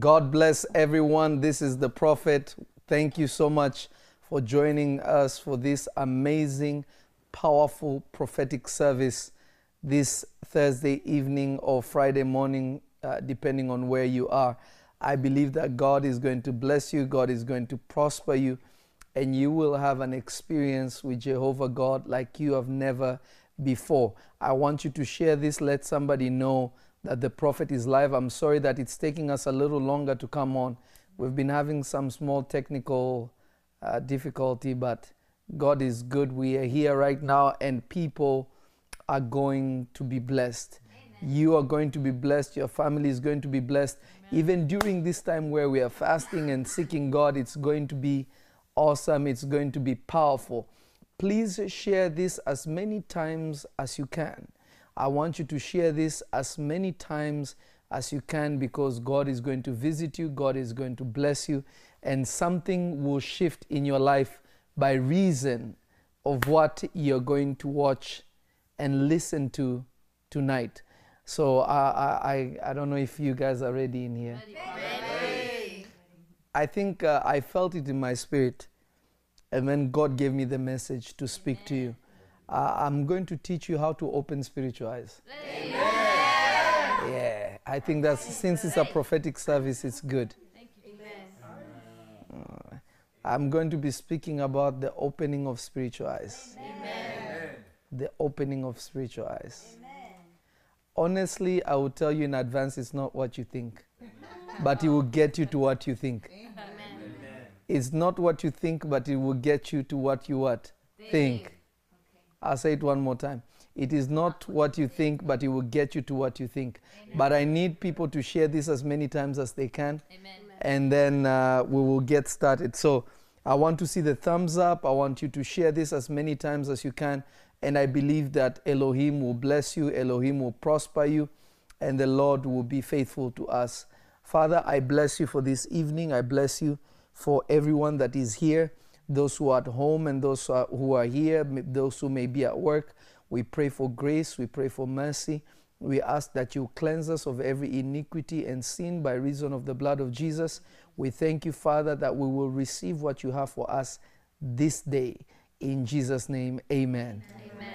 God bless everyone. This is the prophet. Thank you so much for joining us for this amazing, powerful prophetic service this Thursday evening or Friday morning, uh, depending on where you are. I believe that God is going to bless you, God is going to prosper you, and you will have an experience with Jehovah God like you have never before. I want you to share this, let somebody know that the prophet is live. I'm sorry that it's taking us a little longer to come on. We've been having some small technical uh, difficulty, but God is good. We are here right now, and people are going to be blessed. Amen. You are going to be blessed. Your family is going to be blessed. Amen. Even during this time where we are fasting and seeking God, it's going to be awesome. It's going to be powerful. Please share this as many times as you can. I want you to share this as many times as you can because God is going to visit you, God is going to bless you, and something will shift in your life by reason of what you're going to watch and listen to tonight. So uh, I, I don't know if you guys are ready in here. Ready. I think uh, I felt it in my spirit, and then God gave me the message to speak Amen. to you uh, I'm going to teach you how to open spiritual eyes. Amen. Yeah, I think that since it's a prophetic service, it's good. Uh, I'm going to be speaking about the opening of spiritual eyes. Amen. The opening of spiritual eyes. Amen. Honestly, I will tell you in advance it's not what you think, but it will get you to what you think. Amen. It's not what you think, but it will get you to what you what? Think. think. I'll say it one more time. It is not what you think, but it will get you to what you think. Amen. But I need people to share this as many times as they can. Amen. And then uh, we will get started. So I want to see the thumbs up. I want you to share this as many times as you can. And I believe that Elohim will bless you, Elohim will prosper you, and the Lord will be faithful to us. Father, I bless you for this evening. I bless you for everyone that is here those who are at home and those who are here, those who may be at work. We pray for grace, we pray for mercy. We ask that you cleanse us of every iniquity and sin by reason of the blood of Jesus. We thank you, Father, that we will receive what you have for us this day. In Jesus' name, amen. amen.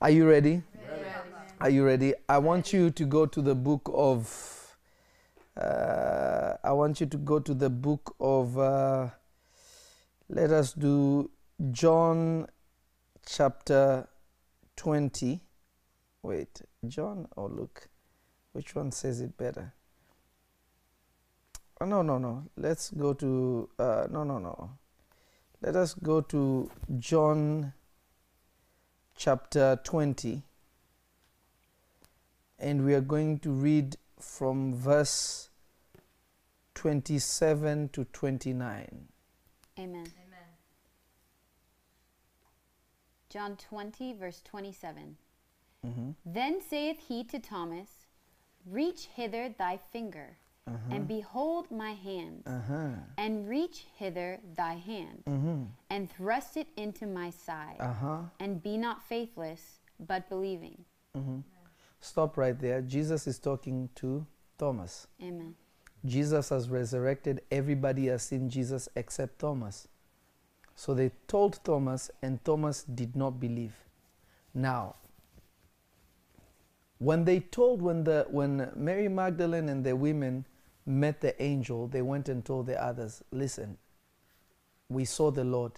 Are you ready? ready? Are you ready? I want you to go to the book of. Uh, I want you to go to the book of. Uh, let us do John chapter 20. Wait, John or Luke? Which one says it better? Oh, no, no, no. Let's go to, uh, no, no, no. Let us go to John chapter 20. And we are going to read from verse 27 to 29. Amen. John 20, verse 27. Mm-hmm. Then saith he to Thomas, Reach hither thy finger, uh-huh. and behold my hands, uh-huh. and reach hither thy hand, mm-hmm. and thrust it into my side, uh-huh. and be not faithless, but believing. Mm-hmm. Stop right there. Jesus is talking to Thomas. Amen. Jesus has resurrected. Everybody has seen Jesus except Thomas. So they told Thomas, and Thomas did not believe. Now, when they told, when, the, when Mary Magdalene and the women met the angel, they went and told the others, Listen, we saw the Lord.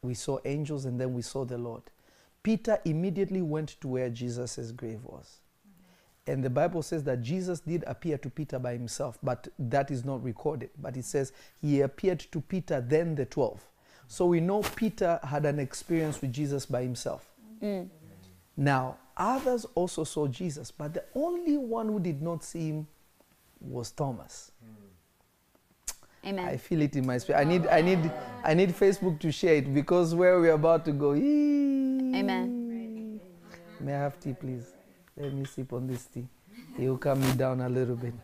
We saw angels, and then we saw the Lord. Peter immediately went to where Jesus' grave was. And the Bible says that Jesus did appear to Peter by himself, but that is not recorded. But it says he appeared to Peter, then the 12. So we know Peter had an experience with Jesus by himself. Mm. Now, others also saw Jesus, but the only one who did not see him was Thomas. Amen. I feel it in my spirit. I need, I need, I need Facebook to share it because where we're about to go. Amen. May I have tea, please? Let me sip on this tea. It will calm me down a little bit.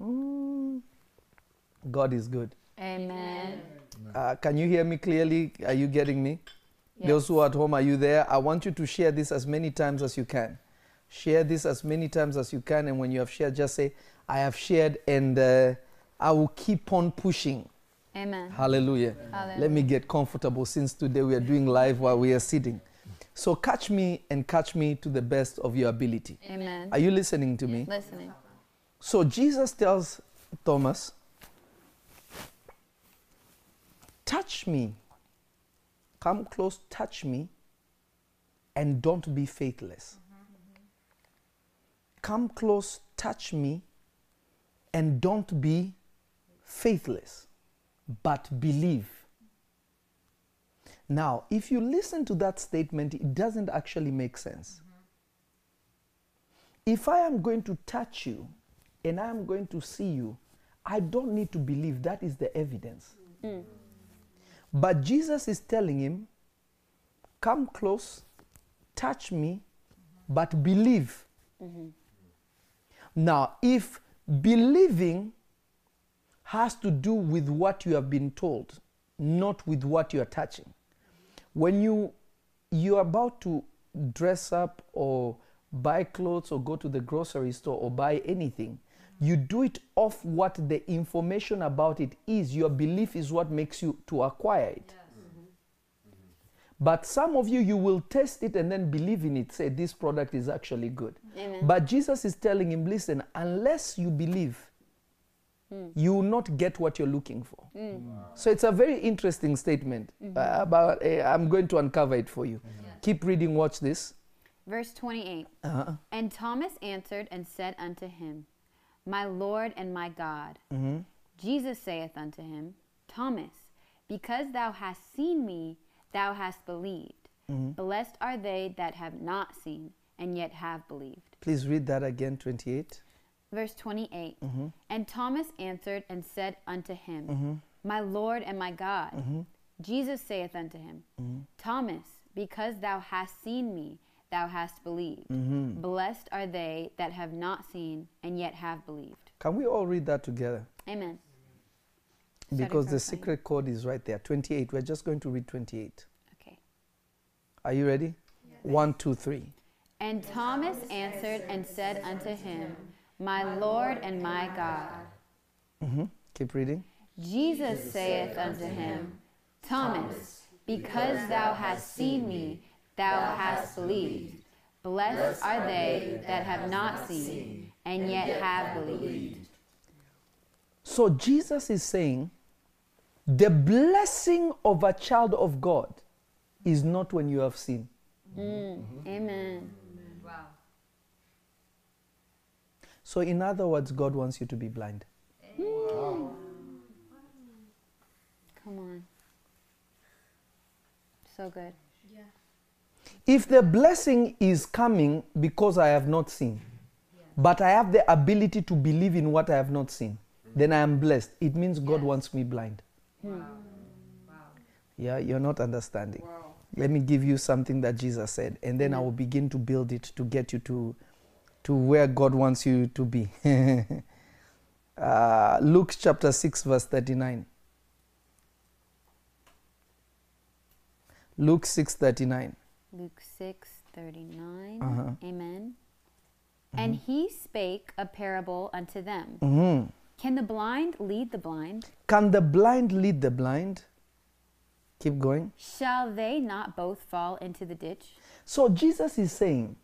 Mm. God is good. Amen. Uh, can you hear me clearly? Are you getting me? Yes. Those who are at home, are you there? I want you to share this as many times as you can. Share this as many times as you can. And when you have shared, just say, I have shared and uh, I will keep on pushing. Amen. Hallelujah. Hallelujah. Let me get comfortable since today we are doing live while we are sitting. So catch me and catch me to the best of your ability. Amen. Are you listening to me? Listening. So Jesus tells Thomas, Touch me. Come close, touch me, and don't be faithless. Come close, touch me, and don't be faithless, but believe. Now, if you listen to that statement, it doesn't actually make sense. If I am going to touch you and I am going to see you, I don't need to believe. That is the evidence. Mm. But Jesus is telling him, Come close, touch me, but believe. Mm-hmm. Now, if believing has to do with what you have been told, not with what you are touching. When you you're about to dress up or buy clothes or go to the grocery store or buy anything, you do it off what the information about it is. Your belief is what makes you to acquire it. Mm-hmm. Mm-hmm. Mm-hmm. But some of you, you will test it and then believe in it, say this product is actually good. Amen. But Jesus is telling him, listen, unless you believe, mm. you will not get what you're looking for. Mm. So it's a very interesting statement. Uh, but uh, I'm going to uncover it for you. Keep reading, watch this. Verse 28. Uh-huh. And Thomas answered and said unto him, My Lord and my God. Mm-hmm. Jesus saith unto him, Thomas, because thou hast seen me, thou hast believed. Mm-hmm. Blessed are they that have not seen, and yet have believed. Please read that again, 28. Verse 28 Mm-hmm. And Thomas answered and said unto him, My Lord and my God. Jesus saith unto him, Thomas, because thou hast seen me, thou hast believed. Blessed are they that have not seen and yet have believed. Can we all read that together? Amen. Because the secret code is right there. 28. We're just going to read 28. Okay. Are you ready? One, two, three. And Thomas answered and said unto him, My Lord and my God. hmm Keep reading. Jesus saith unto him, Thomas, because thou hast seen me, thou hast believed. Blessed are they that have not seen, and yet have believed. So Jesus is saying the blessing of a child of God is not when you have seen. Mm, amen. Wow. So, in other words, God wants you to be blind. Come on. So good. If the blessing is coming because I have not seen, but I have the ability to believe in what I have not seen, then I am blessed. It means God wants me blind. Wow. Yeah, you're not understanding. Let me give you something that Jesus said, and then I will begin to build it to get you to, to where God wants you to be. uh, Luke chapter 6, verse 39. Luke 6 39. Luke six thirty nine. Uh-huh. Amen. And he spake a parable unto them. Mhm. Can the blind lead the blind? Can the blind lead the blind? Keep going. Shall they not both fall into the ditch? So Jesus is saying,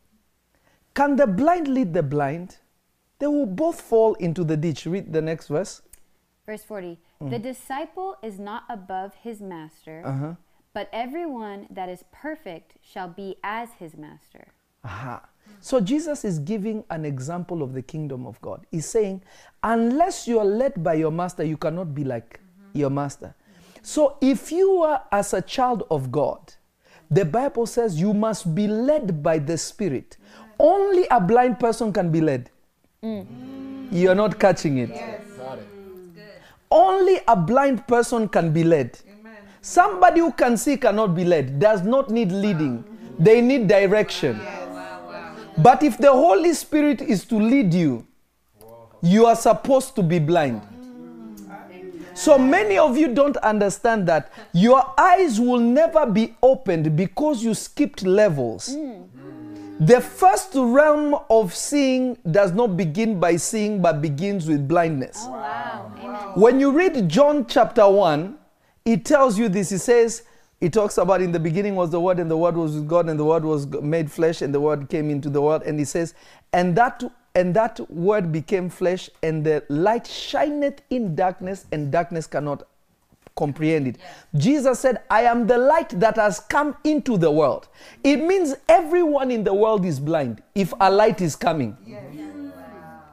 Can the blind lead the blind? They will both fall into the ditch. Read the next verse. Verse 40 The disciple is not above his master, Uh-huh. But everyone that is perfect shall be as his master. Aha. So Jesus is giving an example of the kingdom of God. He's saying, unless you are led by your master, you cannot be like mm-hmm. your master. So if you are as a child of God, the Bible says you must be led by the Spirit. Mm-hmm. Only a blind person can be led. Mm. You're not catching it. Only a blind person can be led. Somebody who can see cannot be led, does not need leading. They need direction. But if the Holy Spirit is to lead you, you are supposed to be blind. So many of you don't understand that your eyes will never be opened because you skipped levels. The first realm of seeing does not begin by seeing, but begins with blindness. Oh, wow. Amen. When you read John chapter 1, it tells you this. It says, it talks about in the beginning was the Word, and the Word was with God, and the Word was made flesh, and the Word came into the world. And he says, and that and that Word became flesh, and the light shineth in darkness, and darkness cannot comprehend it. Jesus said, I am the light that has come into the world. It means everyone in the world is blind if a light is coming.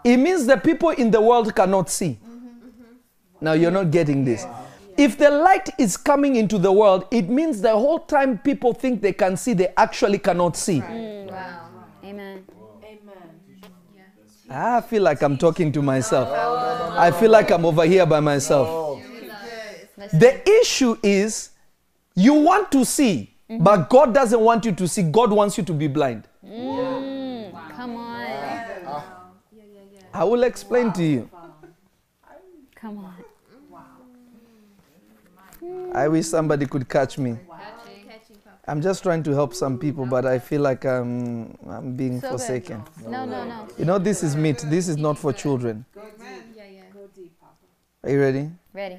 It means the people in the world cannot see. Mm-hmm. Mm-hmm. Now you're not getting this. If the light is coming into the world, it means the whole time people think they can see, they actually cannot see. Wow. Amen. I feel like I'm talking to myself. I feel like I'm over here by myself. The issue is you want to see, but God doesn't want you to see. God wants you to be blind. Mm, come on. I will explain to you. Come on. I wish somebody could catch me. I'm just trying to help some people, but I feel like I'm, I'm being So forsaken. No, no, no. You know, this is meat. This is not for children. Yeah, yeah. Go deep, Papa. Are you ready? Ready.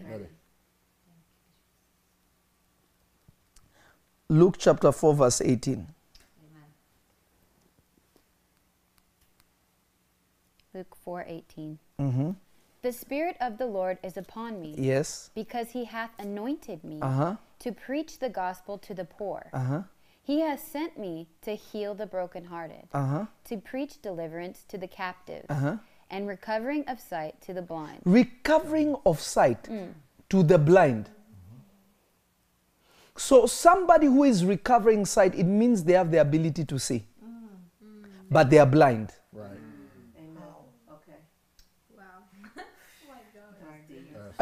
Luke chapter 4, verse 18. Luke 4:18. hmm The spirit of the Lord is upon me, Yes. because he hath anointed me Uh huh. to preach the gospel to the poor. Uh huh. He has sent me to heal the brokenhearted, Uh huh. to preach deliverance to the captives, Uh huh. and recovering of sight to the blind. Recovering of sight to the blind. So, somebody who is recovering sight, it means they have the ability to see, but they are blind. Right.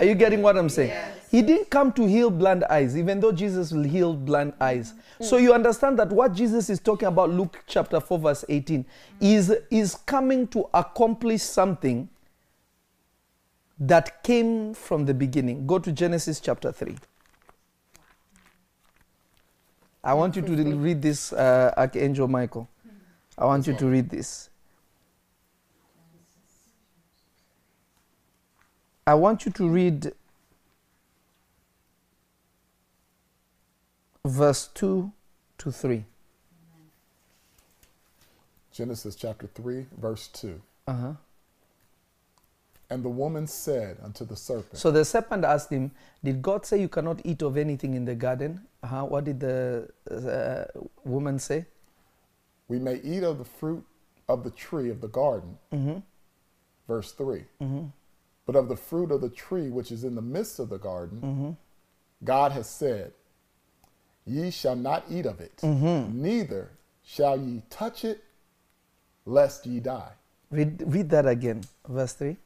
Are you getting what I'm saying? He didn't come to heal blind eyes, even though Jesus will heal blind eyes. So you understand that what Jesus is talking about, Luke chapter 4, verse 18, is, is coming to accomplish something that came from the beginning. Go to Genesis chapter 3. I want you to read this, uh, Archangel Michael. I want you to read this. I want you to read verse 2 to 3. Genesis chapter 3, verse 2. Uh-huh. And the woman said unto the serpent, So the serpent asked him, Did God say you cannot eat of anything in the garden? Uh-huh. What did the uh, woman say? We may eat of the fruit of the tree of the garden. Mm-hmm. Verse 3. But of the fruit of the tree which is in the midst of the garden, Mm-hmm. God has said, Ye shall not eat of it, mm-hmm. neither shall ye touch it, lest ye die. Read, read that again. Verse 3.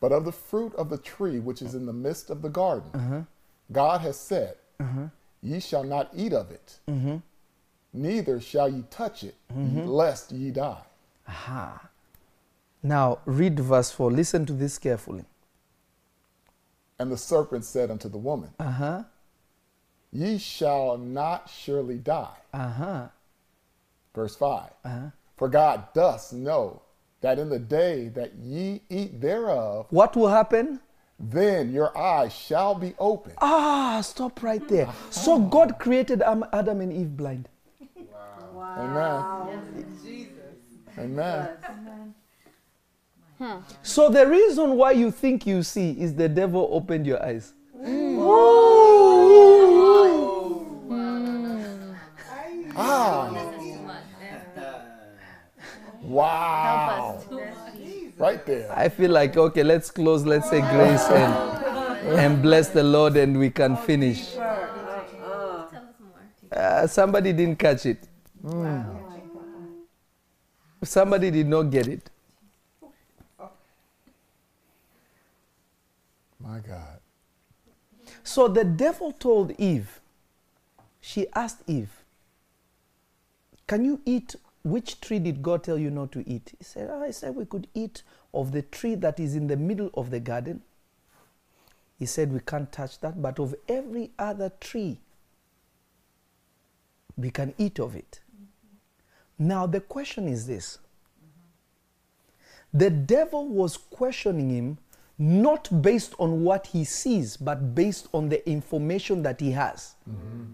But of the fruit of the tree which is in the midst of the garden, uh-huh. God has said, uh-huh. Ye shall not eat of it, mm-hmm. neither shall ye touch it, mm-hmm. lest ye die. Aha. Now read verse 4. Listen to this carefully. And the serpent said unto the woman, Uh-huh. Ye shall not surely die. Uh-huh. Verse 5. Uh-huh. For God doth know that in the day that ye eat thereof, What will happen? then your eyes shall be opened. Ah, stop right there. So God created Adam and Eve blind. Wow. wow. Amen. Jesus. Amen. So the reason why you think you see is the devil opened your eyes. Ah. Wow. Right there. I feel like okay, let's close. Let's say grace and and bless the Lord, and we can finish. Uh, somebody didn't catch it. Somebody did not get it. My God. So the devil told Eve, she asked Eve, Can you eat? Which tree did God tell you not to eat? He said, "Ah, I said we could eat of the tree that is in the middle of the garden. He said, We can't touch that, but of every other tree, we can eat of it. Now, the question is this the devil was questioning him not based on what he sees, but based on the information that he has. Mm-hmm.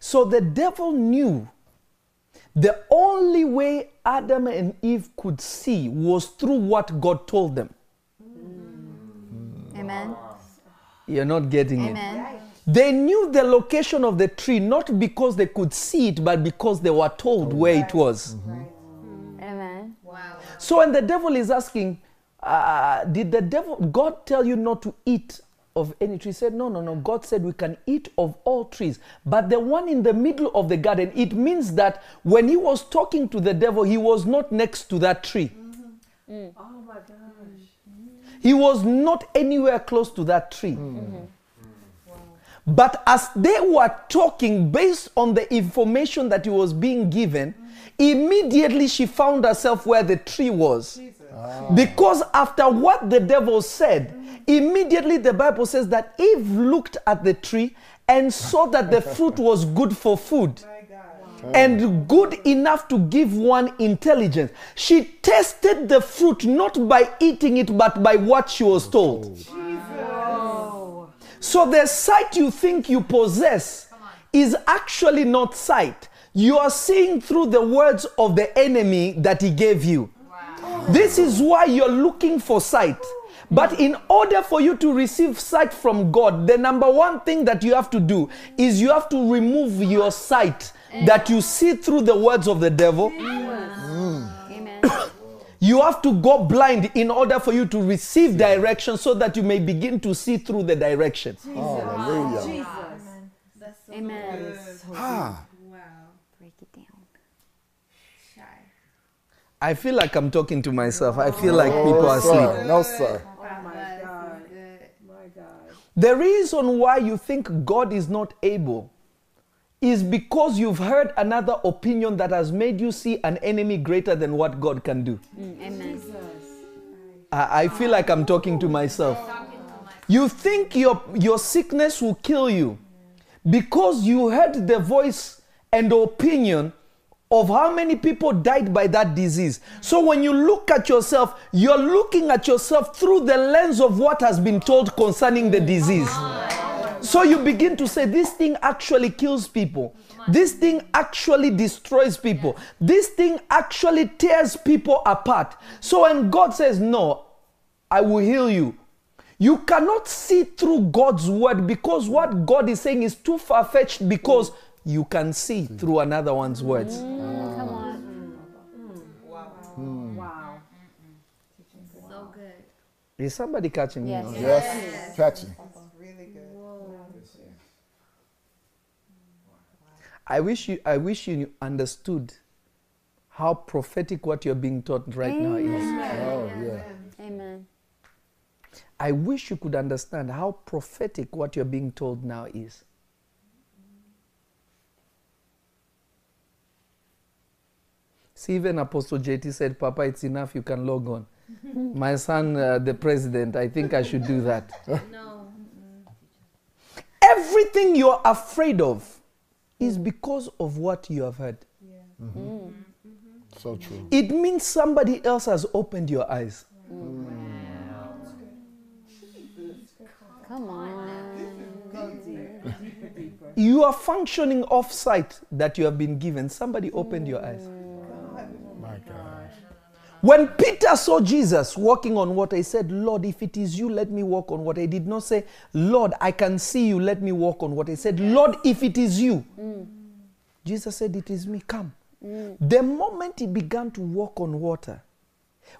So the devil knew the only way Adam and Eve could see was through what God told them. Mm. Amen. You're not getting it. Amen. They knew the location of the tree not because they could see it, but because they were told where it was. Mm. Amen. Wow. So when the devil is asking, uh, did the devil, God tell you not to eat of any tree? He said, no, no, no. God said we can eat of all trees. But the one in the middle of the garden, it means that when he was talking to the devil, he was not next to that tree. Mm-hmm. Oh my gosh. He was not anywhere close to that tree. Mm-hmm. Mm-hmm. But as they were talking based on the information that he was being given, immediately she found herself where the tree was. Because after what the devil said, immediately the Bible says that Eve looked at the tree and saw that the fruit was good for food and good enough to give one intelligence. She tasted the fruit not by eating it, but by what she was told. Oh, so the sight you think you possess is actually not sight. You are seeing through the words of the enemy that he gave you. This is why you're looking for sight. But in order for you to receive sight from God, the number one thing that you have to do is you have to remove your sight that you see through the words of the devil. Amen. You have to go blind in order for you to receive direction so that you may begin to see through the direction. Hallelujah. Jesus. Amen. Ah, Break it down. I feel like I'm talking to myself. I feel like people are asleep. No, sir. My God. My God. The reason why you think God is not able is because you've heard another opinion that has made you see an enemy greater than what God can do. Mm, Amen. I, I feel like I'm talking to myself. You think your, your sickness will kill you because you heard the voice and opinion of how many people died by that disease. So when you look at yourself, you're looking at yourself through the lens of what has been told concerning the disease. So you begin to say, This thing actually kills people. This thing actually destroys people. This thing actually tears people apart. So when God says, No, I will heal you, you cannot see through God's word because what God is saying is too far fetched because you can see through another one's words. Mm, mm. Come mm. on. Wow. Wow! So good. Is somebody catching Yes. me? Yes. Catching. Really good. Wow. I wish you I wish you understood how prophetic what you're being taught right now is. Oh, yeah. Amen. I wish you could understand how prophetic what you're being told now is. See, even Apostle JT said, Papa, it's enough, you can log on. My son, uh, the president, I think I should do that. No. Everything you're afraid of is because of what you have heard. Yeah. Mm-hmm. Mm-hmm. Mm-hmm. So true. It means somebody else has opened your eyes. Mm. Come on. You are functioning off sight that you have been given. Somebody opened your eyes. Mm. When Peter saw Jesus walking on water, he said, Lord, if it is you, let me walk on water. He did not say, Lord, I can see you, let me walk on water. He said, Lord, if it is you. Mm. Jesus said, It is me, come. Mm. The moment he began to walk on water,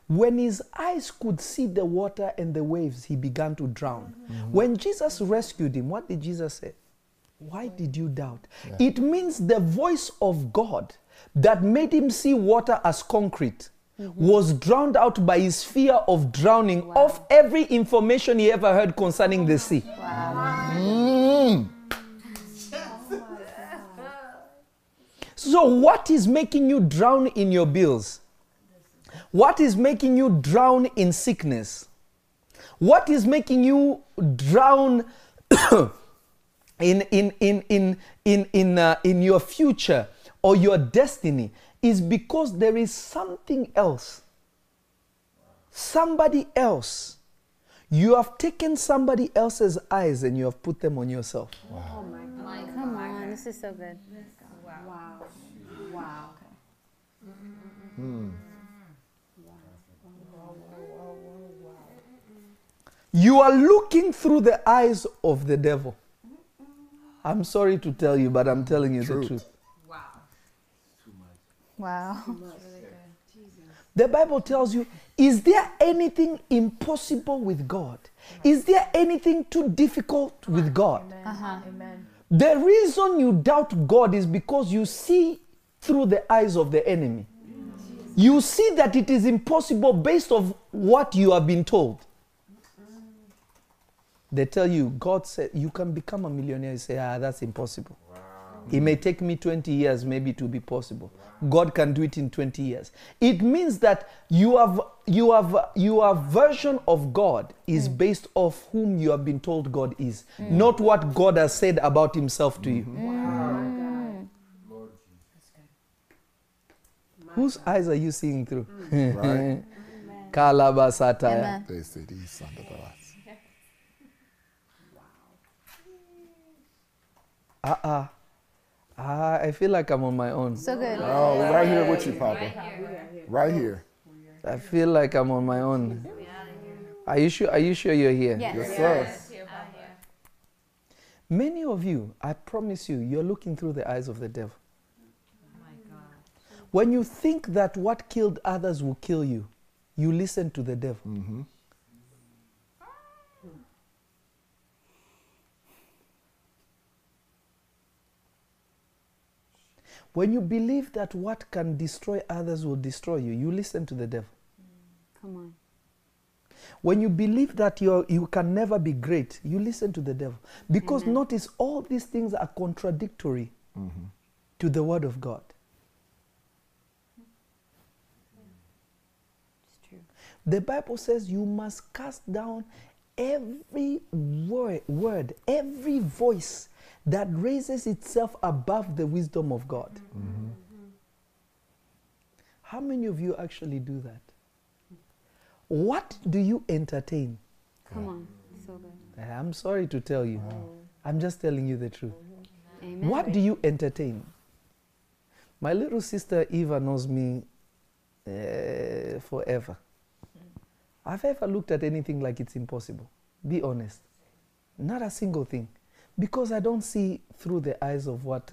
when his eyes could see the water and the waves, he began to drown. Mm-hmm. When Jesus rescued him, what did Jesus say? Why did you doubt? It means the voice of God that made him see water as concrete was drowned out by his fear of drowning of every information he ever heard concerning the sea. So, what is making you drown in your bills? What is making you drown in sickness? What is making you drown in, in, in, in, in, in, uh, in your future or your destiny is because there is something else. Somebody else. You have taken somebody else's eyes and you have put them on yourself. Oh my God! Come on, this is so good. Wow. Wow. Hmm. Mm-hmm. You are looking through the eyes of the devil. I'm sorry to tell you, but I'm telling you the Truth. Truth. Wow. The Bible tells you, is there anything impossible with God? Is there anything too difficult with God? Amen. The reason you doubt God is because you see through the eyes of the enemy. You see that it is impossible based of what you have been told. They tell you, God said you can become a millionaire. You say, ah, that's impossible. It may take me 20 years maybe to be possible. God can do it in 20 years. It means that you have you have your version of God is mm. based off whom you have been told God is, mm. not what God has said about himself to you. Mm. Whose eyes are you seeing through? Right? Kalabasataya. Amen. They say these sons of us. Uh-uh. Ah, I feel like I'm on my own. So good. Oh, we're right here with you, Papa. Right here. I feel like I'm on my own. Are you sure? Are you sure you're here? Yes. Yes, sir. Many of you, I promise you, you're looking through the eyes of the devil. When you think that what killed others will kill you, you listen to the devil. Mm-hmm. When you believe that what can destroy others will destroy you, you listen to the devil. Mm, come on. When you believe that you're, you can never be great, you listen to the devil. Because notice all these things are contradictory mm-hmm. to the word of God. It's true. The Bible says you must cast down every word, word, every voice that raises itself above the wisdom of God. How many of you actually do that? What do you entertain? Come on. So good. I'm sorry to tell you. I'm just telling you the truth. Amen. What do you entertain? My little sister Eva knows me uh, forever. I've ever looked at anything like it's impossible. Be honest. Not a single thing. Because I don't see through the eyes of what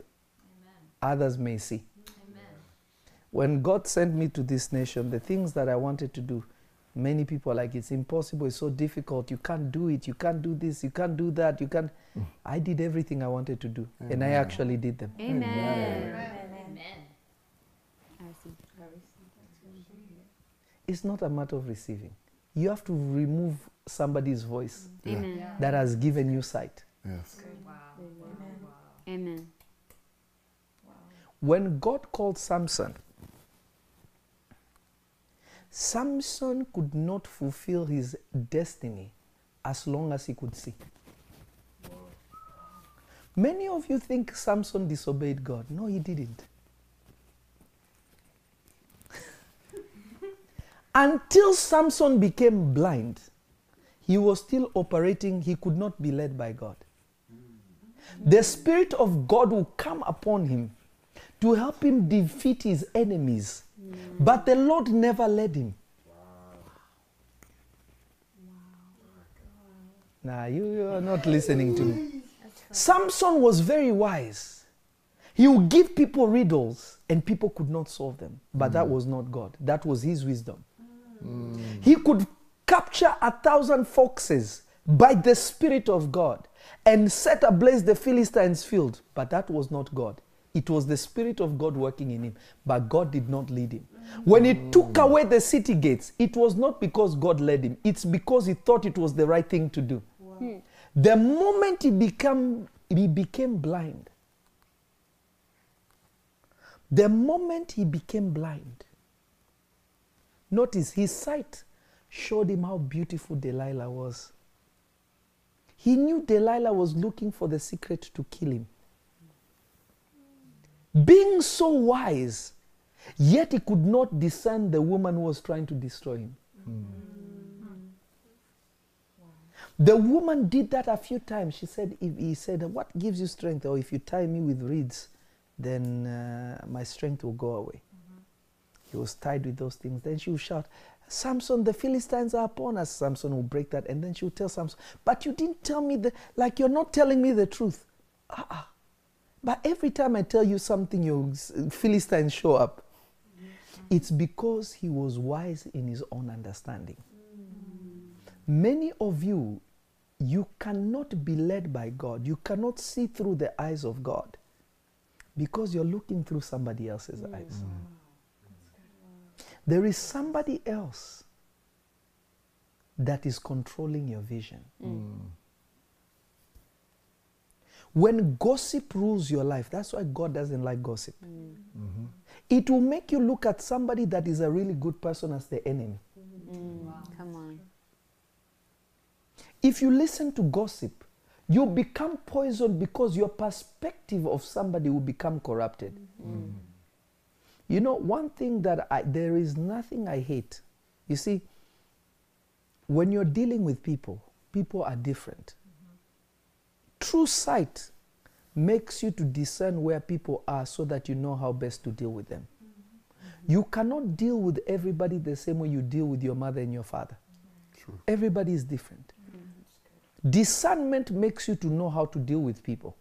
others may see. When God sent me to this nation, the things that I wanted to do, many people are like, it's impossible, it's so difficult, you can't do it, you can't do this, you can't do that, you can't. I did everything I wanted to do, and I actually did them. Amen. I receive. It's not a matter of receiving. You have to remove somebody's voice Amen. that has given you sight. Yes. Amen. When God called Samson, Samson could not fulfill his destiny as long as he could see. Many of you think Samson disobeyed God. No, he didn't. Until Samson became blind, he was still operating, he could not be led by God. The Spirit of God will come upon him to help him defeat his enemies. But the Lord never led him. Nah, you, you are not listening to me. Samson was very wise. He would give people riddles and people could not solve them. But that hmm. was not God, that was his wisdom. He could capture a thousand foxes by the Spirit of God and set ablaze the Philistines' field. But that was not God. It was the Spirit of God working in him, but God did not lead him. When he took mm. away the city gates, it was not because God led him, it's because he thought it was the right thing to do. Hmm. The moment he became, he became blind, the moment he became blind, notice his sight showed him how beautiful Delilah was. He knew Delilah was looking for the secret to kill him. being so wise, yet he could not discern the woman who was trying to destroy him. The woman did that a few times. She said, he said, What gives you strength? Or if you tie me with reeds, then uh, my strength will go away. He was tied with those things. Then she would shout, Samson, the Philistines are upon us. Samson will break that. And then she will tell Samson, But you didn't tell me the, like you're not telling me the truth. Ah, ah. But every time I tell you something, your Philistines show up. Mm-hmm. It's because he was wise in his own understanding. Mm-hmm. Many of you, you cannot be led by God. You cannot see through the eyes of God because you're looking through somebody else's eyes. Mm. There is somebody else that is controlling your vision. Mm. When gossip rules your life, that's why God doesn't like gossip. Mm. Mm-hmm. It will make you look at somebody that is a really good person as the enemy. Mm. Come on. If you listen to gossip, you become poisoned because your perspective of somebody will become corrupted. Mm-hmm. You know, one thing that I, there is nothing I hate. You see, when you're dealing with people, people are different. True sight makes you to discern where people are so that you know how best to deal with them. You cannot deal with everybody the same way you deal with your mother and your father. Everybody is different. Mm-hmm. Discernment makes you to know how to deal with people.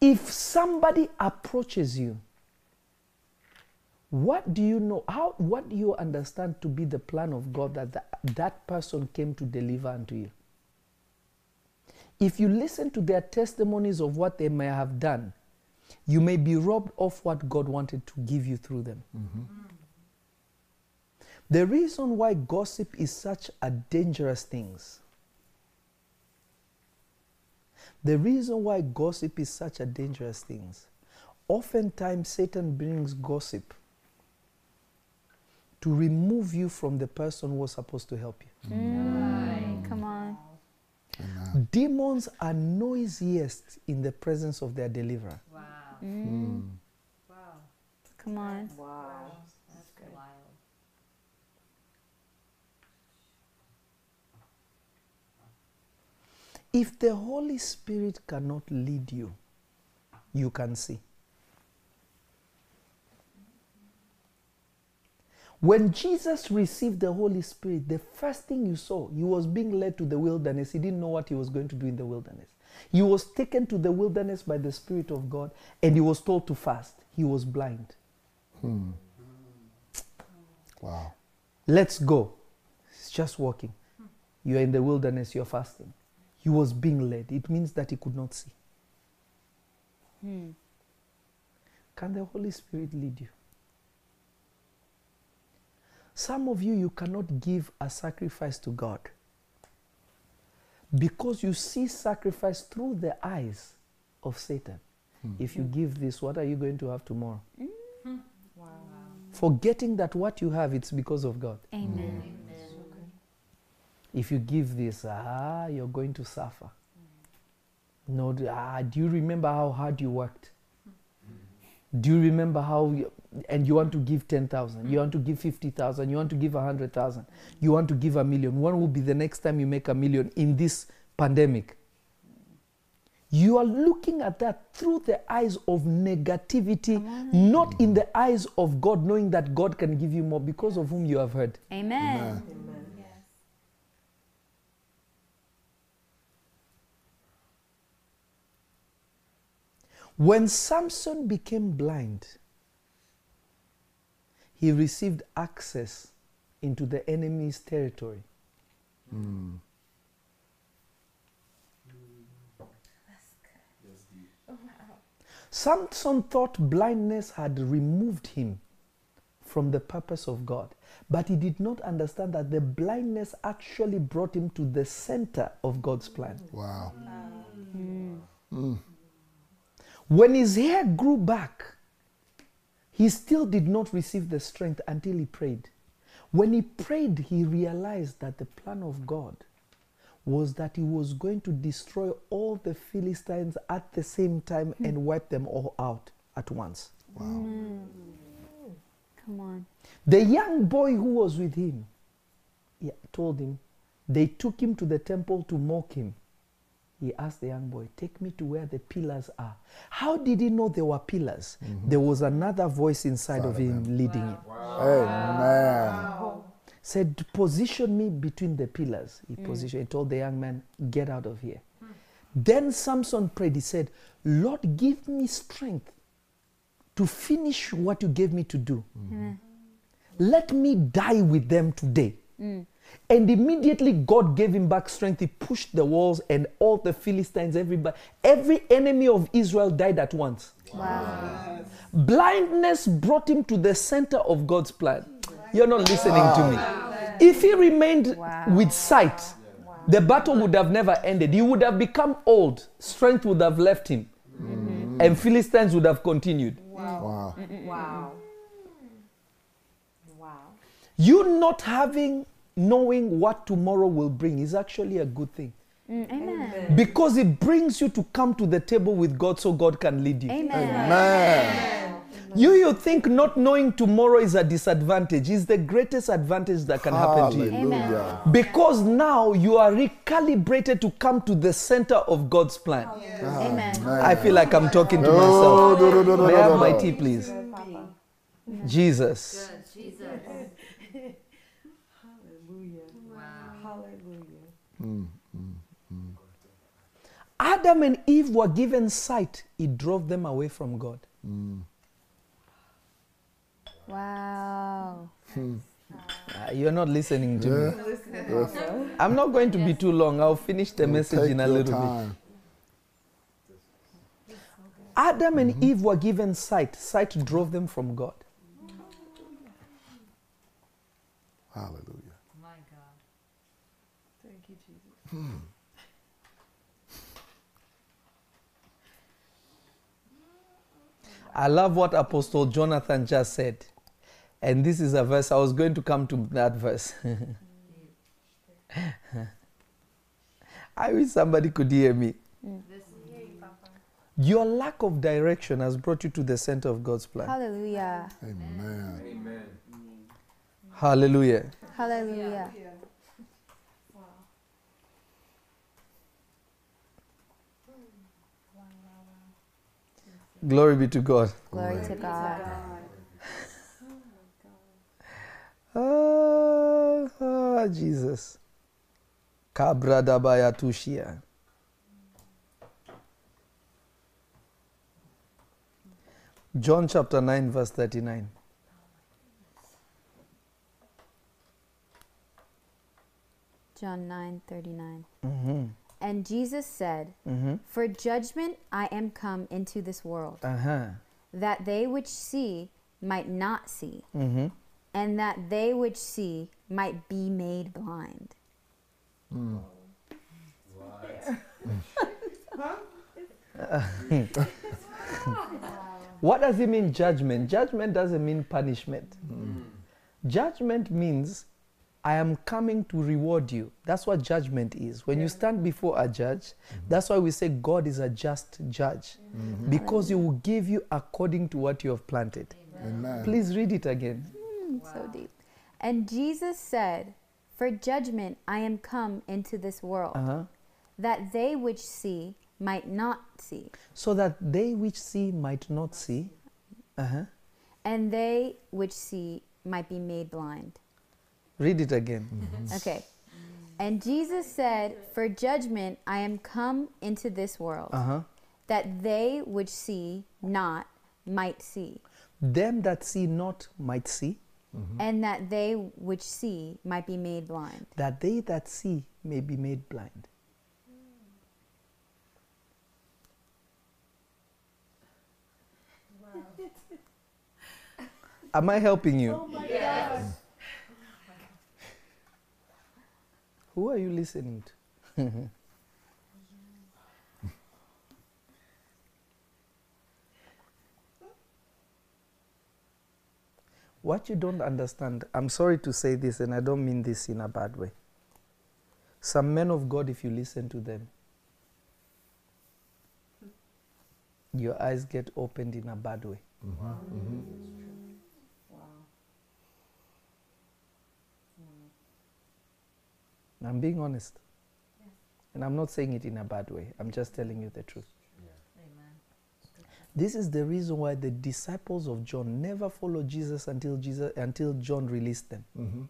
If somebody approaches you, what do you know? How what do you understand to be the plan of God that that, that person came to deliver unto you? If you listen to their testimonies of what they may have done, you may be robbed of what God wanted to give you through them. Mm-hmm. The reason why gossip is such a dangerous thing, the reason why gossip is such a dangerous thing, oftentimes Satan brings gossip to remove you from the person who was supposed to help you. Mm. Come on. Demons are noisiest in the presence of their deliverer. Wow. Mm. Hmm. Wow. Come on. If the Holy Spirit cannot lead you, you can see. When Jesus received the Holy Spirit, the first thing you saw, he was being led to the wilderness. He didn't know what he was going to do in the wilderness. He was taken to the wilderness by the Spirit of God and he was told to fast. He was blind. Hmm. Wow. Let's go. He's just walking. You're in the wilderness, you're fasting. He was being led. It means that he could not see. Hmm. Can the Holy Spirit lead you? Some of you, you cannot give a sacrifice to God because you see sacrifice through the eyes of Satan. Hmm. If you give this, what are you going to have tomorrow? Hmm. Forgetting that what you have, it's because of God. Amen. If you give this, ah, you're going to suffer. No, ah, do you remember how hard you worked? Do you remember how, you, and you want to give 10,000, you want to give 50,000, you want to give 100,000, you want to give a million. When will be the next time you make a million in this pandemic? You are looking at that through the eyes of negativity, not in the eyes of God, knowing that God can give you more because of whom you have heard. Amen. When Samson became blind, he received access into the enemy's territory. Samson thought blindness had removed him from the purpose of God, but he did not understand that the blindness actually brought him to the center of God's plan. Wow. Mm. Mm. When his hair grew back, he still did not receive the strength until he prayed. When he prayed, he realized that the plan of God was that he was going to destroy all the Philistines at the same time hmm. and wipe them all out at once. Wow. Hmm. Come on. The young boy who was with him he told him, they took him to the temple to mock him. He asked the young boy, Take me to where the pillars are. How did he know there were pillars? Mm-hmm. There was another voice inside of him leading him. Amen. Said, Position me between the pillars. He mm. positioned, he told the young man, Get out of here. Hmm. Then Samson prayed, he said, Lord, give me strength to finish what you gave me to do. Mm. Let me die with them today. Mm. And immediately God gave him back strength. He pushed the walls, and all the Philistines, everybody, every enemy of Israel died at once. Wow. Blindness brought him to the center of God's plan. You're not listening to me. If he remained Wow. with sight, the battle would have never ended. He would have become old, strength would have left him, and Philistines would have continued. Wow. Wow. Wow. You not having, knowing what tomorrow will bring is actually a good thing Mm, amen. because it brings you to come to the table with God so God can lead you. Amen. Amen. You, you think not knowing tomorrow is a disadvantage, is the greatest advantage that can happen to you. Hallelujah. Because now you are recalibrated to come to the center of God's plan. Amen. I feel like I'm talking to No, myself. no, no, no, no, May I no, have my tea, please? Jesus. Jesus. Hallelujah. Wow. Hallelujah. Adam and Eve were given sight, it drove them away from God. Wow. Ah, you're not listening to me. Yes. I'm not going to be too long. I'll finish the message in a your little bit. time. Adam and Eve were given sight. Sight drove them from God. Hallelujah. My God. Thank you, Jesus. I love what Apostle Jonathan just said. And this is a verse, I was going to come to that verse. I wish somebody could hear me. Your lack of direction has brought you to the center of God's plan. Hallelujah. Amen. Hallelujah. Hallelujah. Glory be to God. Glory to God. oh, ah, Jesus. Kabra dabaya tushia. John chapter 9, verse 39. John 9 39. Mm-hmm. And Jesus said, Mm-hmm. For judgment I am come into this world, Uh-huh. that they which see might not see, Mm-hmm. and that they which see might be made blind. What does it mean, judgment? Judgment doesn't mean punishment. Judgment means I am coming to reward you. That's what judgment is. When you stand before a judge, that's why we say God is a just judge because he will give you according to what you have planted. Amen. Please read it again. So deep. And Jesus said, For judgment I am come into this world, Uh-huh. that they which see might not see, So that they which see might not see. Uh-huh. and they which see might be made blind. Read it again. Okay. And Jesus said, For judgment I am come into this world, Uh-huh. that they which see not might see, Them that see not might see, and that they which see might be made blind. that they that see may be made blind. Am I helping you? Who are you listening to? what you don't understand, I'm sorry to say this, and I don't mean this in a bad way. Some men of God, if you listen to them, your eyes get opened in a bad way. Mm-hmm. Mm-hmm. Wow. I'm being honest. And I'm not saying it in a bad way. I'm just telling you the truth. Amen. This is the reason why the disciples of John never followed Jesus until Jesus until John released them. Mm-hmm.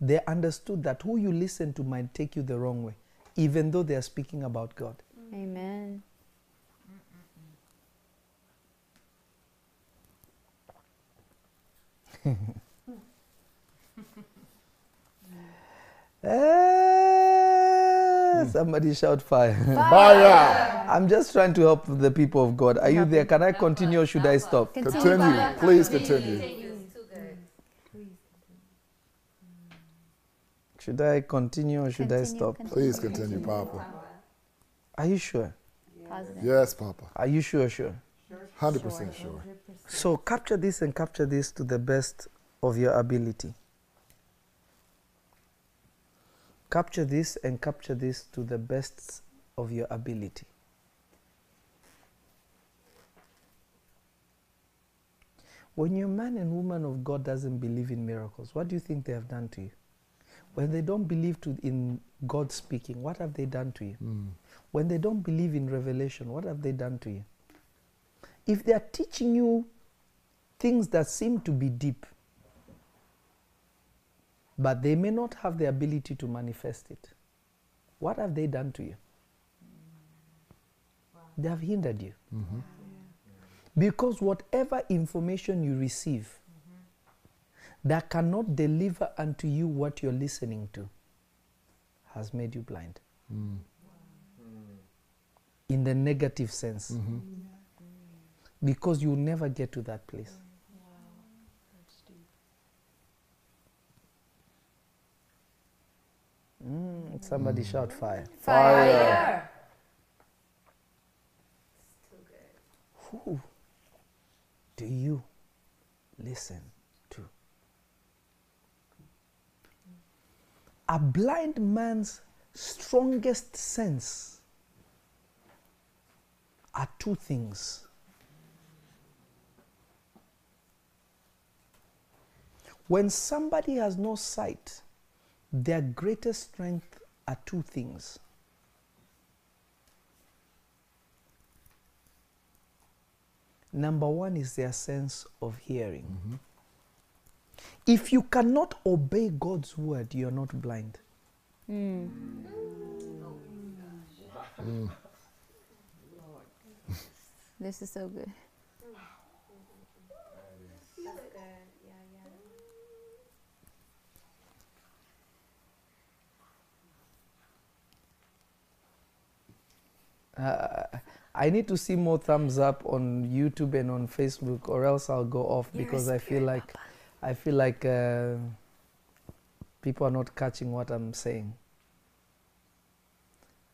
They understood that who you listen to might take you the wrong way, even though they are speaking about God. Amen. Eh, somebody shout fire. Fire! I'm just trying to help the people of God. Are you there? Can I continue or should I stop? Continue. Please continue. Please continue. Should I continue or should I stop? continue, Please continue, Papa. Are you sure? Positive. Yes, Papa. Are you sure? Sure. 100% sure. So capture this and capture this to the best of your ability. Capture this and capture this to the best of your ability. When your man and woman of God doesn't believe in miracles, what do you think they have done to you? When they don't believe to, in God speaking, what have they done to you? Mm. When they don't believe in revelation, what have they done to you? If they are teaching you things that seem to be deep, but they may not have the ability to manifest it, what have they done to you? They have hindered you. Mm-hmm. Because whatever information you receive that cannot deliver unto you what you're listening to has made you blind. Mm. In the negative sense. Mm-hmm. Because you'll never get to that place. Mm, somebody shout fire. Fire. Who do you listen to? A blind man's strongest sense are two things. When somebody has no sight, their greatest strength are two things. Number one is their sense of hearing. Mm-hmm. If you cannot obey God's word, you're not blind. Hmm. Mm. This is so good. Uh, I need to see more thumbs up on YouTube and on Facebook, or else I'll go off because I feel like I feel like uh, people are not catching what I'm saying.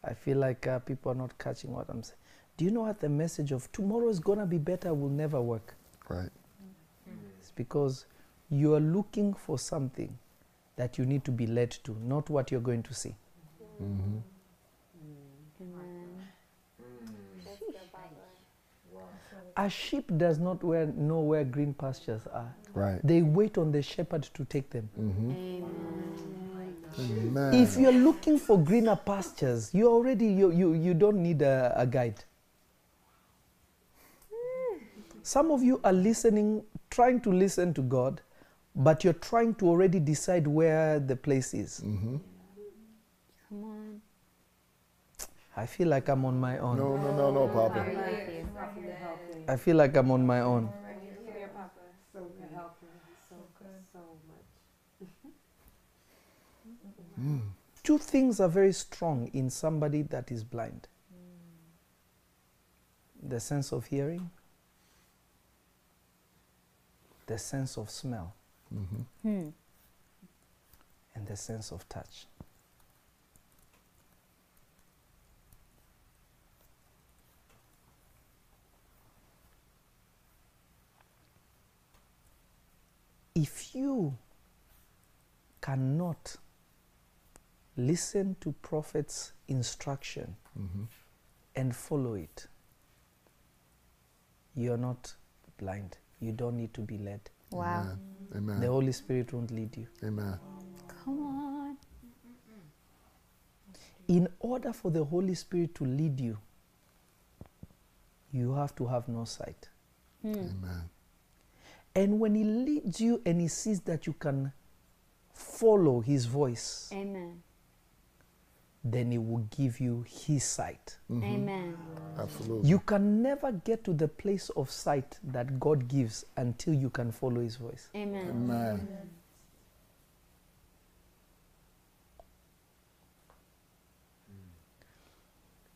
I feel like uh, people are not catching what I'm saying. Do you know what the message of tomorrow is gonna be better will never work? Right. It's because you are looking for something that you need to be led to, not what you're going to see. Mm-hmm. A sheep does not where, know where green pastures are. Right. They wait on the shepherd to take them. Mm-hmm. Amen. Amen. If you're looking for greener pastures, you already you, you, you don't need a, a guide. Some of you are listening, trying to listen to God, but you're trying to already decide where the place is. mm-hmm. Come on. I feel like I'm on my own. No, no, no, no, Papa. I. I feel like I'm on my own. So good. Helping. So good. So much. Mm. Two things are very strong in somebody that is blind the sense of hearing, the sense of smell, Mm-hmm. Hmm. and the sense of touch. If you cannot listen to prophet's instruction hmm and follow it, you're not blind. You don't need to be led. Wow. Amen. Amen. The Holy Spirit won't lead you. Amen. Come on. In order for the Holy Spirit to lead you, you have to have no sight. Hmm. Amen. And when He leads you and He sees that you can follow His voice, Amen. then He will give you His sight. Amen. Absolutely. You can never get to the place of sight that God gives until you can follow His voice. Amen. Amen.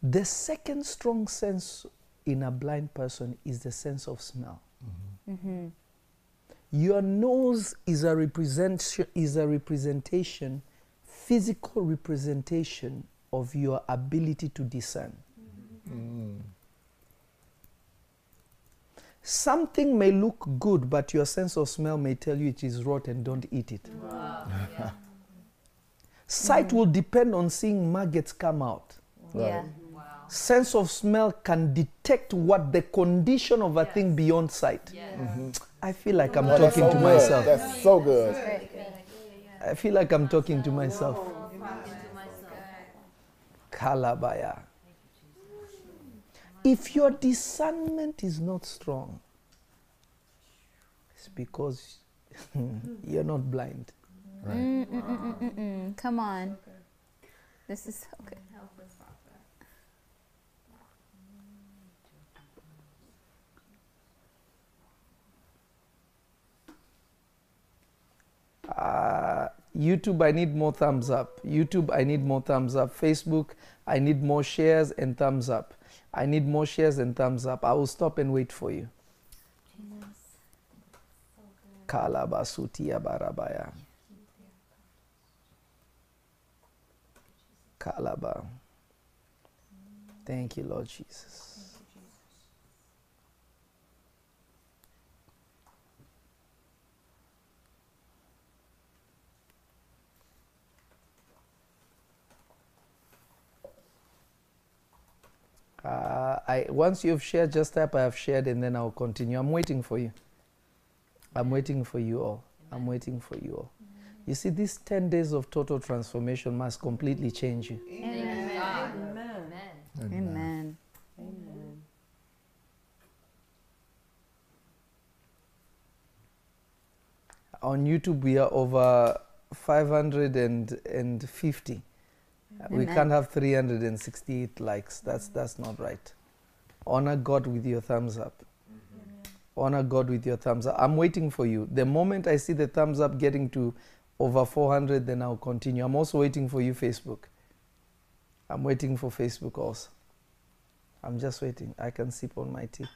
The second strong sense in a blind person is the sense of smell. Mm-hmm. Your nose is a, representation, is a representation, physical representation of your ability to discern. Mm. Something may look good, but your sense of smell may tell you it is rotten, don't eat it. Sight will depend on seeing maggots come out. Yeah. Wow. Sense of smell can detect what the condition of a thing beyond sight. Yes. I feel like I'm Oh, talking so to good. myself. That's so good. I feel like I'm talking to myself. Myself. Kalabaya. If your discernment is not strong, it's because you're not blind. Right. Mm, mm, mm, mm, mm, mm. Come on. This is so good. Uh, YouTube, I need more thumbs up. YouTube, I need more thumbs up. Facebook, I need more shares and thumbs up. I need more shares and thumbs up. I will stop and wait for you. Kalabasutia barabaya. Kalaba. Thank you, Lord Jesus. Uh, I once you've shared, just type I have shared, and then I'll continue. I'm waiting for you. I'm waiting for you all. I'm waiting for you all. You see, these 10 days of total transformation must completely change you. Amen. Amen. Amen. Amen. Amen. On YouTube, we are over 550. We can't have 368 likes. That's, that's not right. Honor God with your thumbs up. Honor God with your thumbs up. I'm waiting for you. The moment I see the thumbs up getting to over 400, then I'll continue. I'm also waiting for you, Facebook. I'm waiting for Facebook also. I'm just waiting. I can sip on my tea.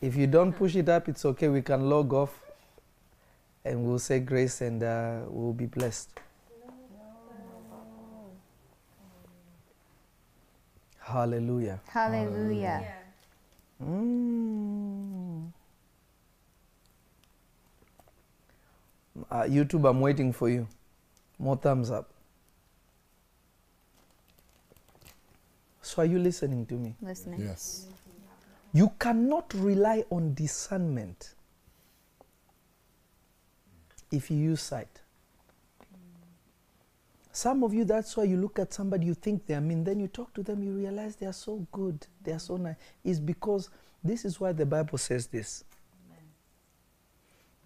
if you don't push it up, it's okay. We can log off and we'll say grace and uh, we'll be blessed. Hallelujah. Hallelujah. Mm. Uh, YouTube, I'm waiting for you. More thumbs up. So, are you listening to me? Listening. Yes. You cannot rely on discernment if you use sight. Some of you, that's why you look at somebody, you think they're mean, then you talk to them, you realize they are so good, they are so nice. It's because this is why the Bible says this.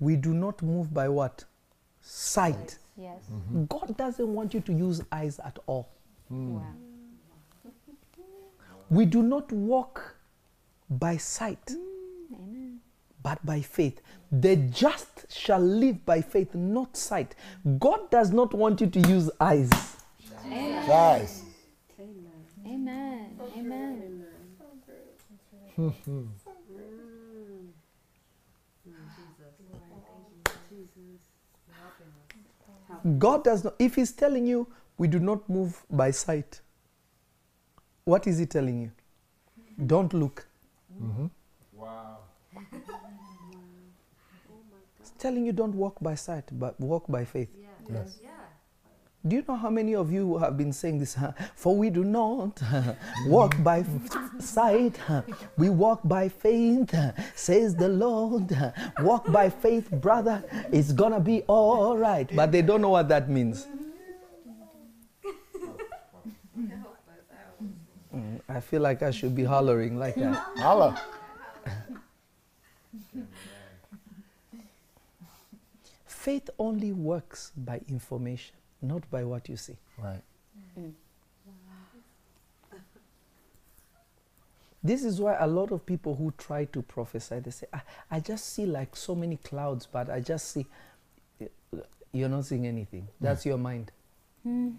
We do not move by what? Sight. Yes. Mm-hmm. God doesn't want you to use eyes at all. Hmm. Wow. We do not walk by sight. Hmm, amen. but by faith. The just shall live by faith, not sight. God does not want you to use eyes. Guys. Amen. Amen. God does not, if He's telling you we do not move by sight, what is He telling you? Don't look. Mm-hmm. Wow. He's telling you don't walk by sight, but walk by faith. Yeah. Yes. Yeah. Do you know how many of you have been saying this? For we do not walk by sight, we walk by faith, says the Lord. Walk by faith, brother. It's gonna be all right. But they don't know what that means. Mm, I feel like I should be hollering like that. Holla. Faith only works by information, not by what you see. Right. Mm. This is why a lot of people who try to prophesy, they say, I, I just see like so many clouds, but I just see. You're not seeing anything. Mm. That's your mind. Mm.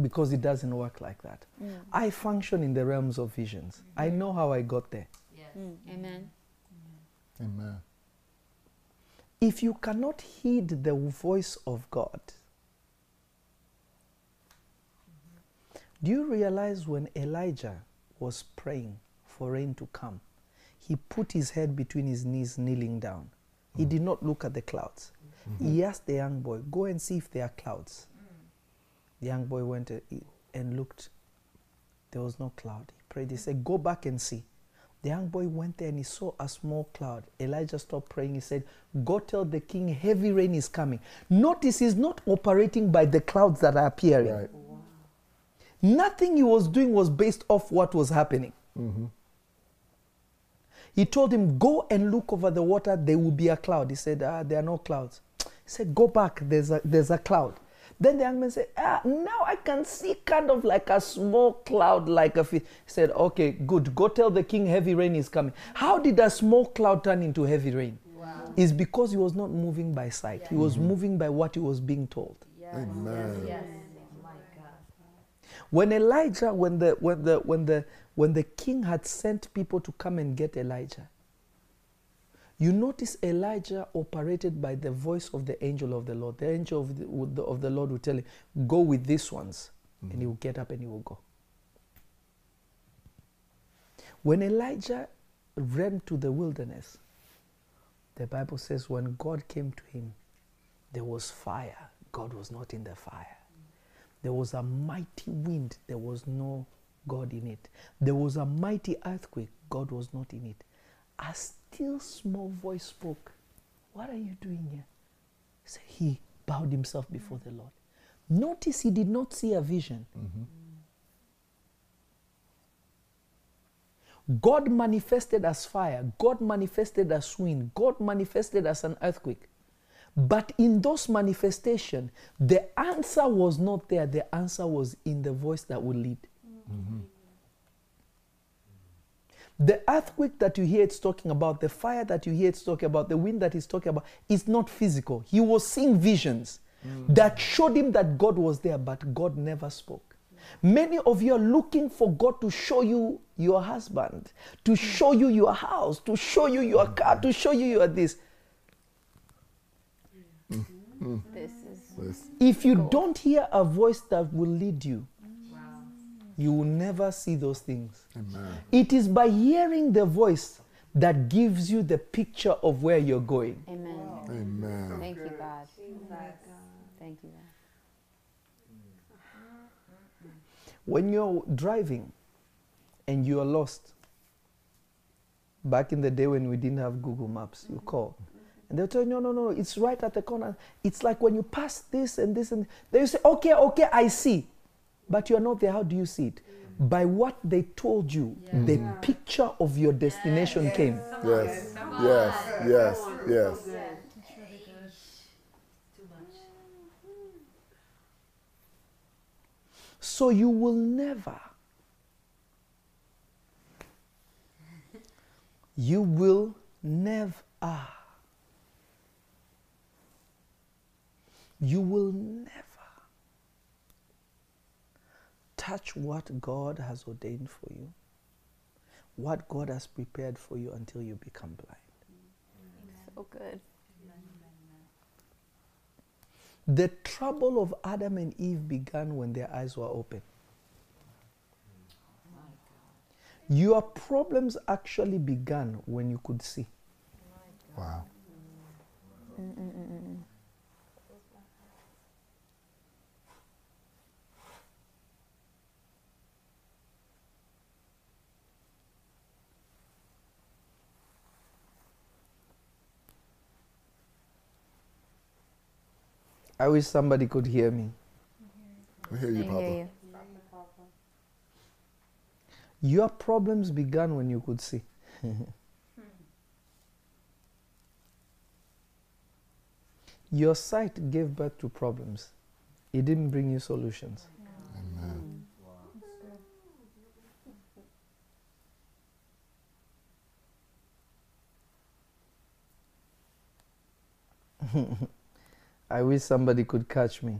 Because it doesn't work like that. I function in the realms of visions. I know how I got there. Yes. Amen. Amen. If you cannot heed the voice of God, do you realize when Elijah was praying for rain to come, he put his head between his knees, kneeling down. He did not look at the clouds. He mm-hmm. asked the young boy, Go and see if there are clouds. The young boy went and looked. There was no cloud. He prayed. He said, Go back and see. The young boy went there and he saw a small cloud. Elijah stopped praying. He said, Go tell the king heavy rain is coming. Notice he's not operating by the clouds that are appearing. Right. Nothing he was doing was based off what was happening. He told him, Go and look over the water, there will be a cloud. He said, Ah, there are no clouds. He said, Go back, there's a, there's a cloud. Then the young man said, Ah, now I can see kind of like a small cloud, like a fish. He said, Okay, good. Go tell the king heavy rain is coming. How did a small cloud turn into heavy rain? It's because he was not moving by sight, he was moving by what he was being told. Amen. Yes. My God. When Elijah, when the when the when the when the king had sent people to come and get Elijah, you notice Elijah operated by the voice of the angel of the Lord. The angel of the, of the Lord would tell him, "Go with these ones," and he will get up and he will go. When Elijah ran to the wilderness, the Bible says when God came to him, there was fire. God was not in the fire. There was a mighty wind. There was no God in it. There was a mighty earthquake. God was not in it. A still small voice spoke. What are you doing here? So he bowed himself before the Lord. Notice he did not see a vision. Mm-hmm. God manifested as fire. God manifested as wind. God manifested as an earthquake. But in those manifestations, the answer was not there. The answer was in the voice that would lead. Mm-hmm. The earthquake that you hear it's talking about, the fire that you hear it's talking about, the wind that he's talking about, is not physical. He was seeing visions mm. that showed him that God was there, but God never spoke. Many of you are looking for God to show you your husband, to mm. show you your house, to show you your mm. car, to show you your this. This is Let's- If you don't hear a voice that will lead you, Wow. You will never see those things. Amen. It is by hearing the voice that gives you the picture of where you're going. Amen. Amen. Thank you, God. Thank you, God. When you're driving and you're lost, back in the day when we didn't have Google Maps, you mm-hmm. call. And they'll tell you, no, no, no, it's right at the corner. It's like when you pass this and this and they say, okay, okay, I see. But you're not there. How do you see it? By what they told you, the picture of your destination came. Yes. Yes. Yes. Yes. Too much. So you will never, you will never, you will never touch what God has ordained for you, what God has prepared for you until you become blind. So good. The trouble of Adam and Eve began when their eyes were open. Your problems actually began when you could see. Wow. Mm, mm, mm, I wish somebody could hear me. We hear you, I Papa. you. Your problems began when you could see. Your sight gave birth to problems. It didn't bring you solutions. Amen. I wish somebody could catch me.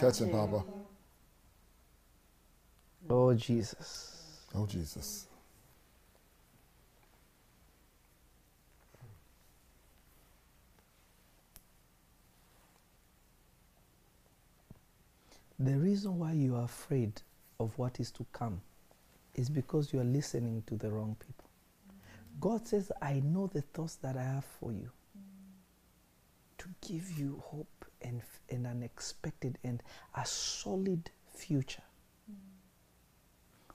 Catch him, Papa. Oh, Jesus. Oh, Jesus. The reason why you are afraid of what is to come is because you are listening to the wrong people. God says, I know the thoughts that I have for you to give you hope and, and an expected and a solid future.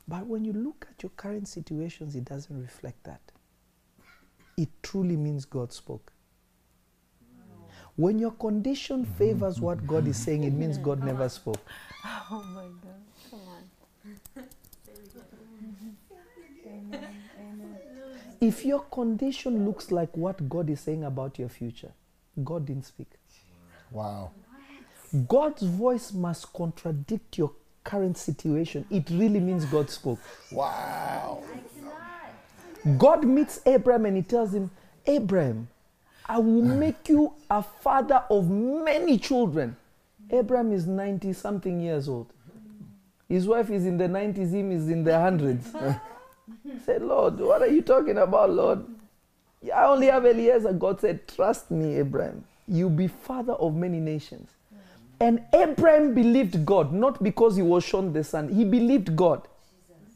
But when you look at your current situations, it doesn't reflect that. It truly means God spoke. When your condition favors what God is saying, it means God never spoke. Oh my God. Come on. If your condition looks like what God is saying about your future, God didn't speak. Wow. God's voice must contradict your current situation. It really means God spoke. Wow. God meets Abraham and he tells him, Abraham, I will make you a father of many children. Abraham is 90 something years old. His wife is in the 90s, him is in the hundreds. said, Lord, what are you talking about, Lord? I only have Eliezer. God said, Trust me, Abraham. You'll be father of many nations. And Abraham believed God, not because he was shown the son. He believed God.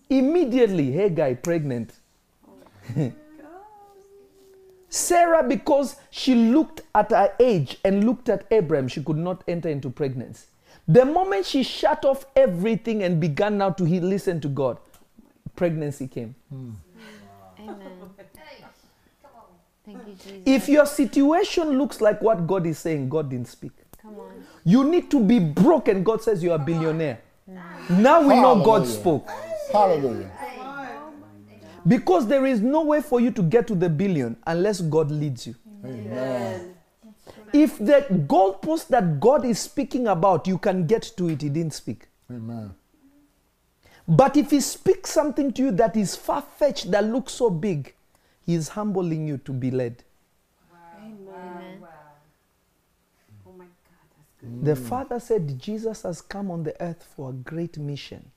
Immediately, Hagar pregnant. Sarah, because she looked at her age and looked at Abraham, she could not enter into pregnancy. The moment she shut off everything and began now to he- listen to God, pregnancy came. Hmm. Amen. Thank you, Jesus. If your situation looks like what God is saying, God didn't speak. Come on. You need to be broken. God says you're a billionaire. Now we know God spoke. Hallelujah. Because there is no way for you to get to the billion unless God leads you. Amen. If the goalpost that God is speaking about, you can get to it, He didn't speak. Amen. But if He speaks something to you that is far fetched, that looks so big, He is humbling you to be led. Amen. Oh my God, that's good. The Father said Jesus has come on the earth for a great mission.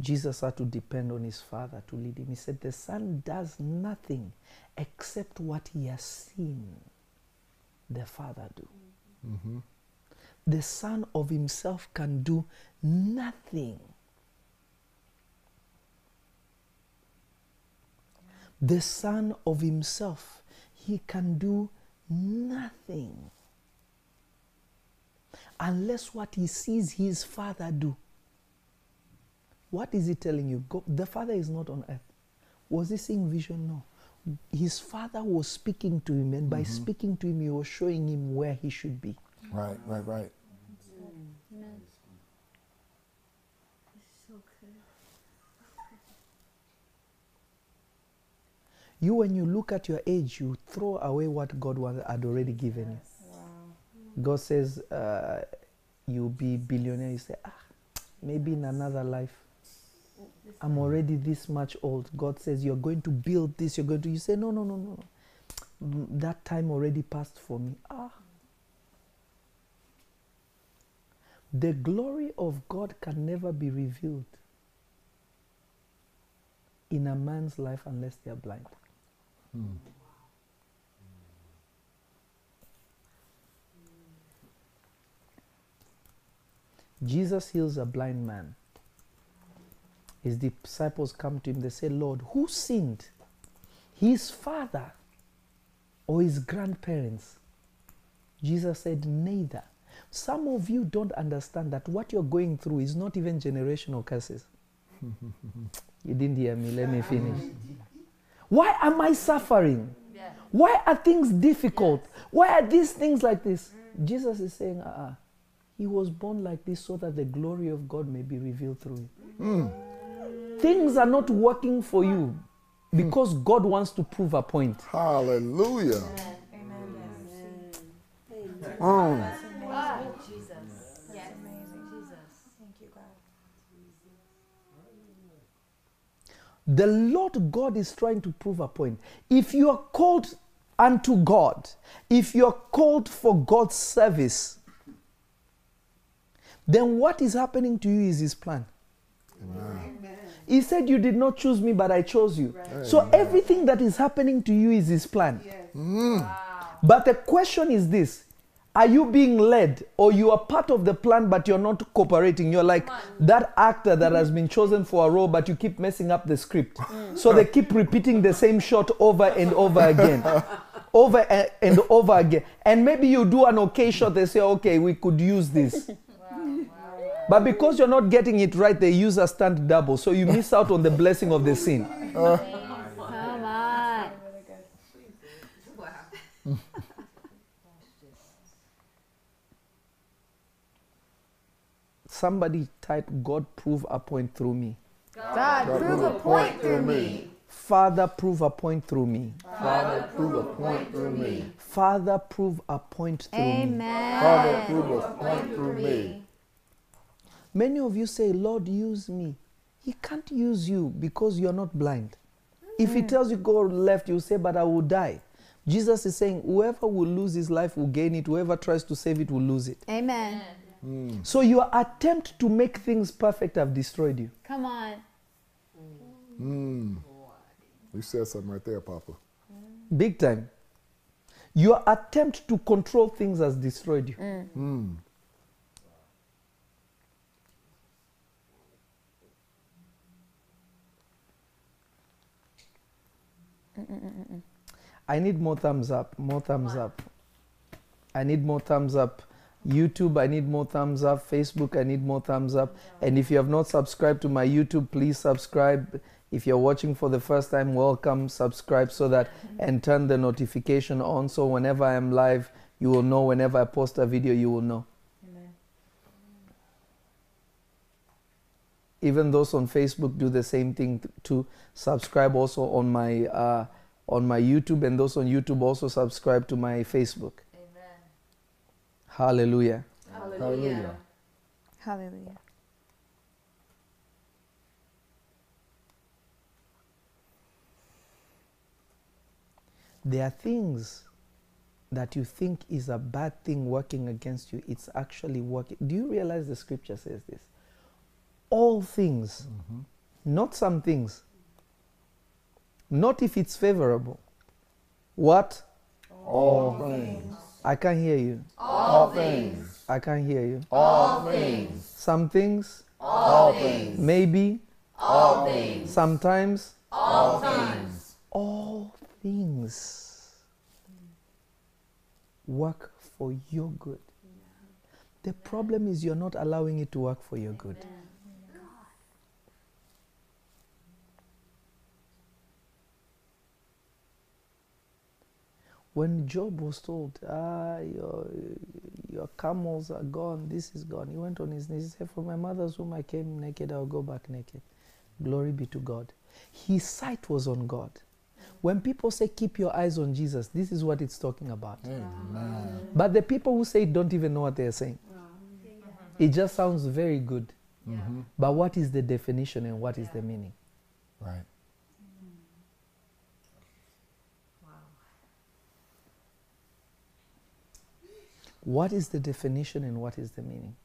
Jesus had to depend on his Father to lead him. He said, The Son does nothing except what he has seen the Father do. Mm-hmm. The Son of himself can do nothing. The Son of himself, he can do nothing unless what he sees his Father do. What is he telling you? Go, the Father is not on earth. Was he seeing vision? No. His Father was speaking to him, and by mm-hmm. speaking to him, he was showing him where he should be. Right, right, right. You, when you look at your age, you throw away what God had already given you. God says, uh, you'll be billionaire. You say, ah, maybe in another life. I'm already this much old. God says, you're going to build this. You're going to. You say, no, no, no, no. Mm, That time already passed for me. Ah. The glory of God can never be revealed in a man's life unless they are blind. Hmm. Jesus heals a blind man. His disciples come to him, they say, Lord, who sinned? His father or his grandparents? Jesus said, Neither. Some of you don't understand that what you're going through is not even generational curses. you didn't hear me, let me finish. Why am I suffering? Yes. Why are things difficult? Why are these things like this? Jesus is saying, uh-uh. He was born like this so that the glory of God may be revealed through him. Things are not working for you because God wants to prove a point. Hallelujah. Mm. Ah, The Lord God is trying to prove a point. If you are called unto God, if you are called for God's service, then what is happening to you is His plan. He said, You did not choose me, but I chose you. So everything that is happening to you is His plan. Yes. Mm. But the question is this Are you being led, or you are part of the plan, but you're not cooperating? You're like that actor that has been chosen for a role, but you keep messing up the script. So they keep repeating the same shot over and over again. Over eh, and over again. And maybe you do an okay shot, they say, okay, we could use this. But because you're not getting it right, they use a stunt double. So you miss out on the blessing of the scene. Come on. Really good. Somebody type, God prove a point through me. God, prove a point through me. Father, prove a point through me. Father, prove a point through me. Father, prove a point through me. Amen. Father, prove a point through me. Many of you say, Lord, use me. He can't use you because you're not blind. If he tells you go left, you say, but I will die. Jesus is saying, whoever will lose his life will gain it. Whoever tries to save it will lose it. Amen. So your attempt to make things perfect have destroyed you. Come on. Mm. You said something right there, Papa. Big time. Your attempt to control things has destroyed you. Mm. I need more thumbs up, more thumbs up. I need more thumbs up. YouTube, I need more thumbs up. Facebook, I need more thumbs up. And if you have not subscribed to my YouTube, please subscribe. If you're watching for the first time, welcome. Subscribe so that and turn the notification on so whenever I'm live, you will know. Whenever I post a video, you will know. Amen. Even those on Facebook do the same thing to subscribe also on my uh, on my YouTube, and those on YouTube also subscribe to my Facebook. Amen. Hallelujah. Hallelujah. Hallelujah. There are things that you think is a bad thing working against you. It's actually working. Do you realize the scripture says this? All things, mm-hmm. not some things, not if it's favorable. What? All things. I can't hear you. All things. I can't hear you. All things. Some things, All things. maybe, All things. sometimes, All things. all things work for your good. The problem is you're not allowing it to work for your good. When Job was told, ah, your, your camels are gone, this is gone, he went on his knees. He said, For my mother's womb I came naked, I'll go back naked. Glory be to God. His sight was on God. When people say, Keep your eyes on Jesus, this is what it's talking about. Amen. But the people who say it don't even know what they're saying. It just sounds very good. Mhm. But what is the definition and what is the meaning? Right. What is the definition and what is the meaning?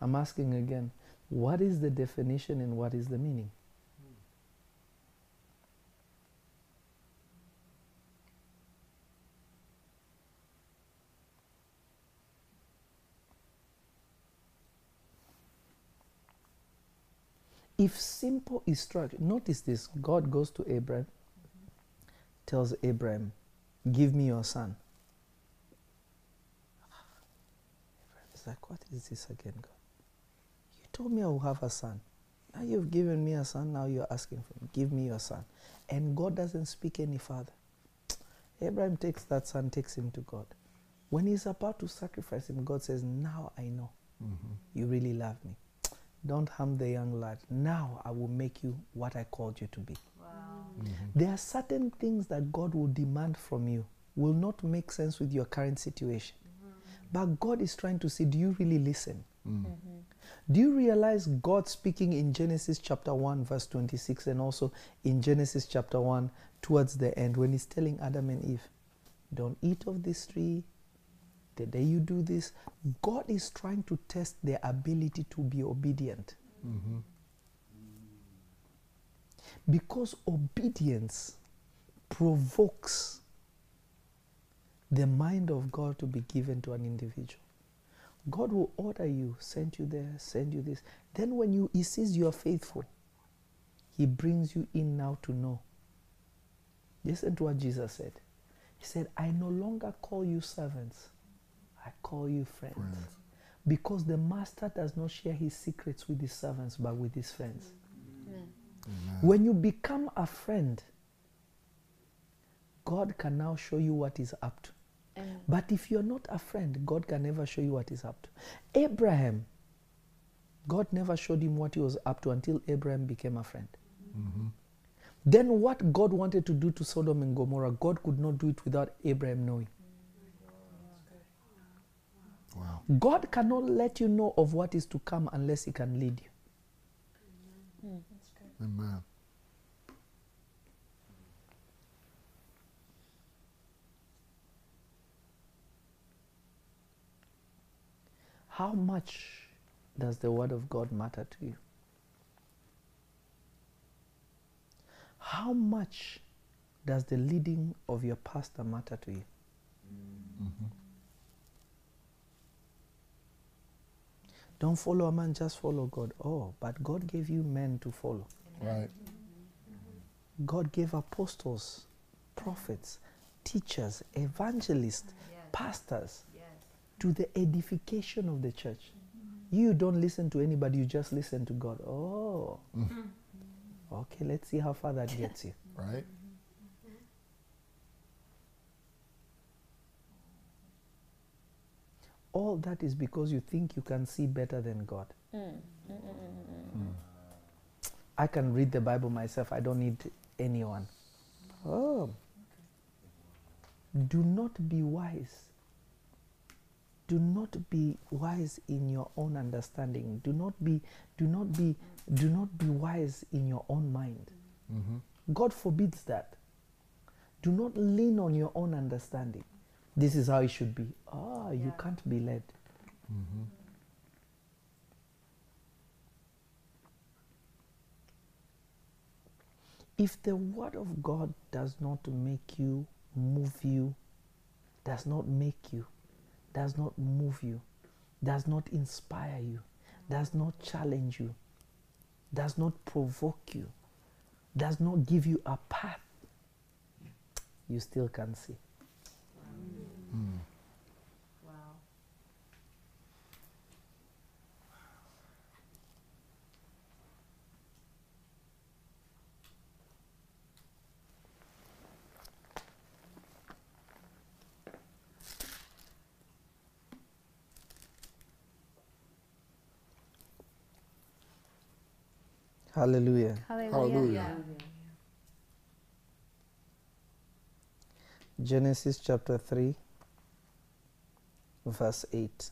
I'm asking again. What is the definition and what is the meaning? If simple is structured, notice this God goes to Abraham, tells Abraham, Give me your son. Abraham like, What is this again, God? You told me I will have a son. Now you've given me a son, now you're asking for me. Give me your son. And God doesn't speak any further. Abraham takes that son, takes him to God. When he's about to sacrifice him, God says, Now I know mm-hmm. you really love me. Don't harm the young lad. Now I will make you what I called you to be. Mm-hmm. There are certain things that God will demand from you, will not make sense with your current situation. But God is trying to say, Do you really listen? Do you realize God speaking in Genesis chapter 1, verse 26, and also in Genesis chapter 1, towards the end, when He's telling Adam and Eve, Don't eat of this tree. The day you do this, God is trying to test their ability to be obedient. Because obedience provokes the mind of God to be given to an individual. God will order you, send you there, send you this. Then when you he sees you are faithful, he brings you in now to know. Listen to what Jesus said. He said, I no longer call you servants, I call you friends. Friends. Because the master does not share his secrets with his servants, but with his friends. Amen. When you become a friend, God can now show you what he's up to. Amen. But if you're not a friend, God can never show you what he's up to. Abraham, God never showed him what he was up to until Abraham became a friend. Mm-hmm. Then, what God wanted to do to Sodom and Gomorrah, God could not do it without Abraham knowing. Wow. God cannot let you know of what is to come unless he can lead you. Mm. Amen. How much does the Word of God matter to you? How much does the leading of your pastor matter to you? Don't follow a man, just follow God. Oh, but God gave you men to follow. Right. God gave apostles, prophets, teachers, evangelists, pastors to the edification of the church. Mm-hmm. You don't listen to anybody, you just listen to God. Oh. Mm-hmm. Okay, let's see how far that gets you. Right. Mm-hmm. All that is because you think you can see better than God. Mm. Hmm. I can read the Bible myself, I don't need anyone. Oh. Do not be wise. Do not be wise in your own understanding. Do not be do not be do not be wise in your own mind. God forbids that. Do not lean on your own understanding. This is how it should be. Ah, you can't be led. If the word of God does not make you, move you, does not make you, does not move you, does not inspire you, does not challenge you, does not provoke you, does not give you a path, you still can see. Wow. Hallelujah. Hallelujah. Hallelujah. Genesis chapter 3, verse 8.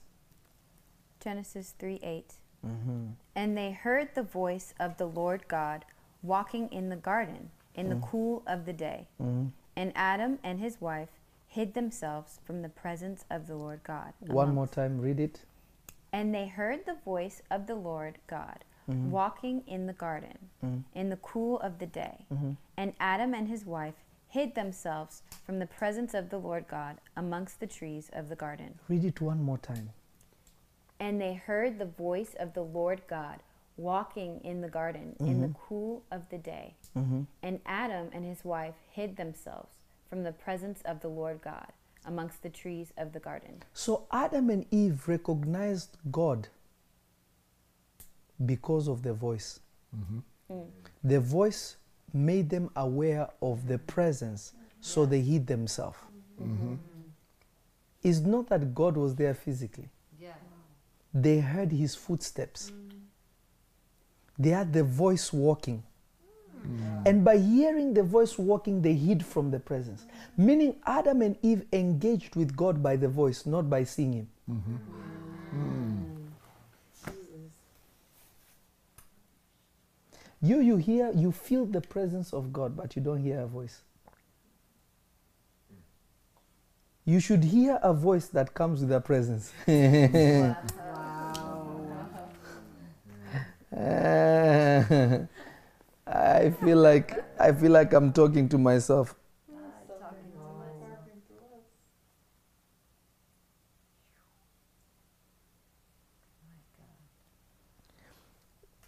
Genesis 3 8. Mhm. And they heard the voice of the Lord God walking in the garden in the cool of the day. And Adam and his wife hid themselves from the presence of the Lord God. One more time, read it. And they heard the voice of the Lord God Mm-hmm. walking in the garden mm-hmm. in the cool of the day. Mm-hmm. And Adam and his wife hid themselves from the presence of the Lord God amongst the trees of the garden. Read it one more time. And they heard the voice of the Lord God walking in the garden in the cool of the day. And Adam and his wife hid themselves from the presence of the Lord God amongst the trees of the garden. So Adam and Eve recognized God because of the voice. Mm-hmm. Mm. The voice made them aware of the presence, so they hid themselves. Mm-hmm. Mm. It's not that God was there physically, Yeah. they heard his footsteps. Mm. They had the voice walking. And by hearing the voice walking, they hid from the presence. Meaning, Adam and Eve engaged with God by the voice, not by seeing him. Mm-hmm. You, you hear, you feel the presence of God, but you don't hear a voice. You should hear a voice that comes with a presence. I feel like I feel like I'm talking to myself.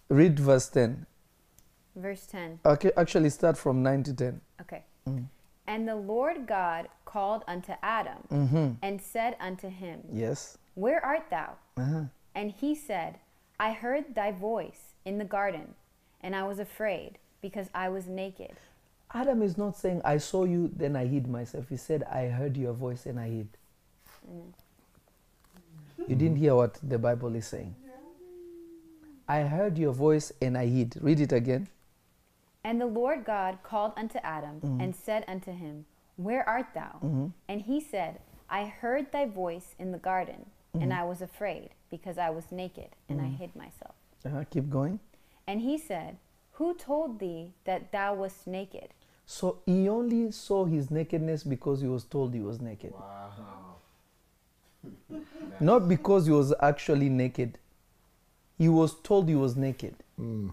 Read verse 10. Verse 10. Okay, actually start from 9 to 10. Okay. And the Lord God called unto Adam Mm-hmm. and said unto him, Yes. Where art thou? Uh-huh. And he said, I heard thy voice in the garden, and I was afraid, because I was naked. Adam is not saying, I saw you, then I hid myself. He said, I heard your voice and I hid. You didn't hear what the Bible is saying. I heard your voice and I hid. Read it again. And the Lord God called unto Adam mm-hmm. and said unto him, Where art thou? Mm-hmm. And he said, I heard thy voice in the garden, and mm-hmm. I was afraid, because I was naked, and I hid myself. Uh-huh. Keep going. And he said, Who told thee that thou wast naked? So he only saw his nakedness because he was told he was naked. Wow. Not because he was actually naked. He was told he was naked. Mm.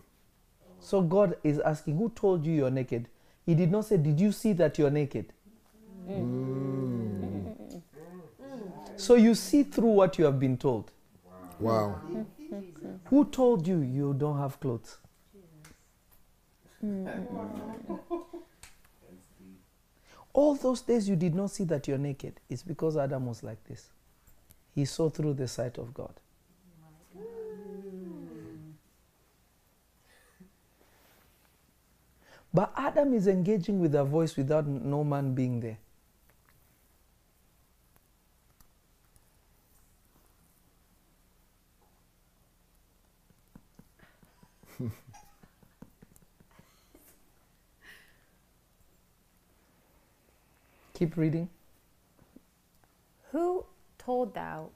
So God is asking, Who told you you're naked? He did not say, Did you see that you're naked? Mm. So you see through what you have been told. Wow. Who told you you don't have clothes? All those days you did not see that you're naked. It's because Adam was like this. He saw through the sight of God. But Adam is engaging with a voice without no man being there. Keep reading. Who told thou,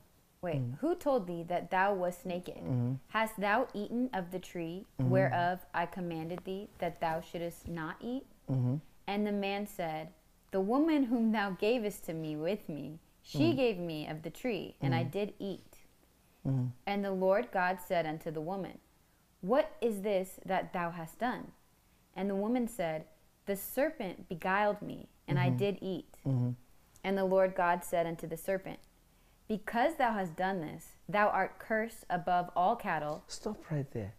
wait, mm. who told thee that thou wast naked? Mm-hmm. Hast thou eaten of the tree mm-hmm. whereof I commanded thee that thou shouldest not eat? Mm-hmm. And the man said, The woman whom thou gavest to me with me, she mm. gave me of the tree, and I did eat. And the Lord God said unto the woman, What is this that thou hast done? And the woman said, The serpent beguiled me, and I did eat. And the Lord God said unto the serpent, Because thou hast done this, thou art cursed above all cattle. Stop right there.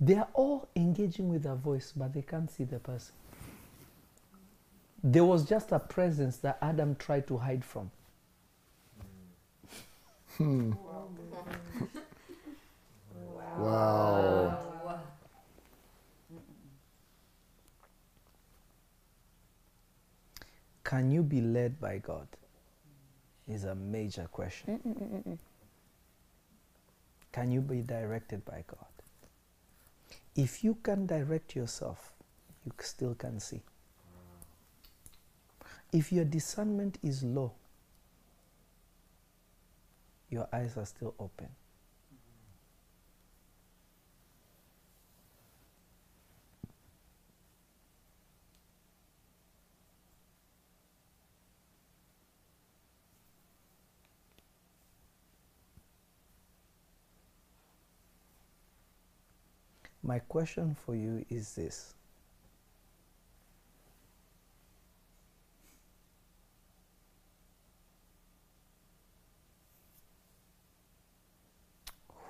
They are all engaging with their voice, but they can't see the person. There was just a presence that Adam tried to hide from. Hmm. Wow. Can you be led by God? Is a major question. Mm, mm, mm, can you be directed by God? If you can direct yourself, you still can see. If your discernment is low, your eyes are still open. My question for you is this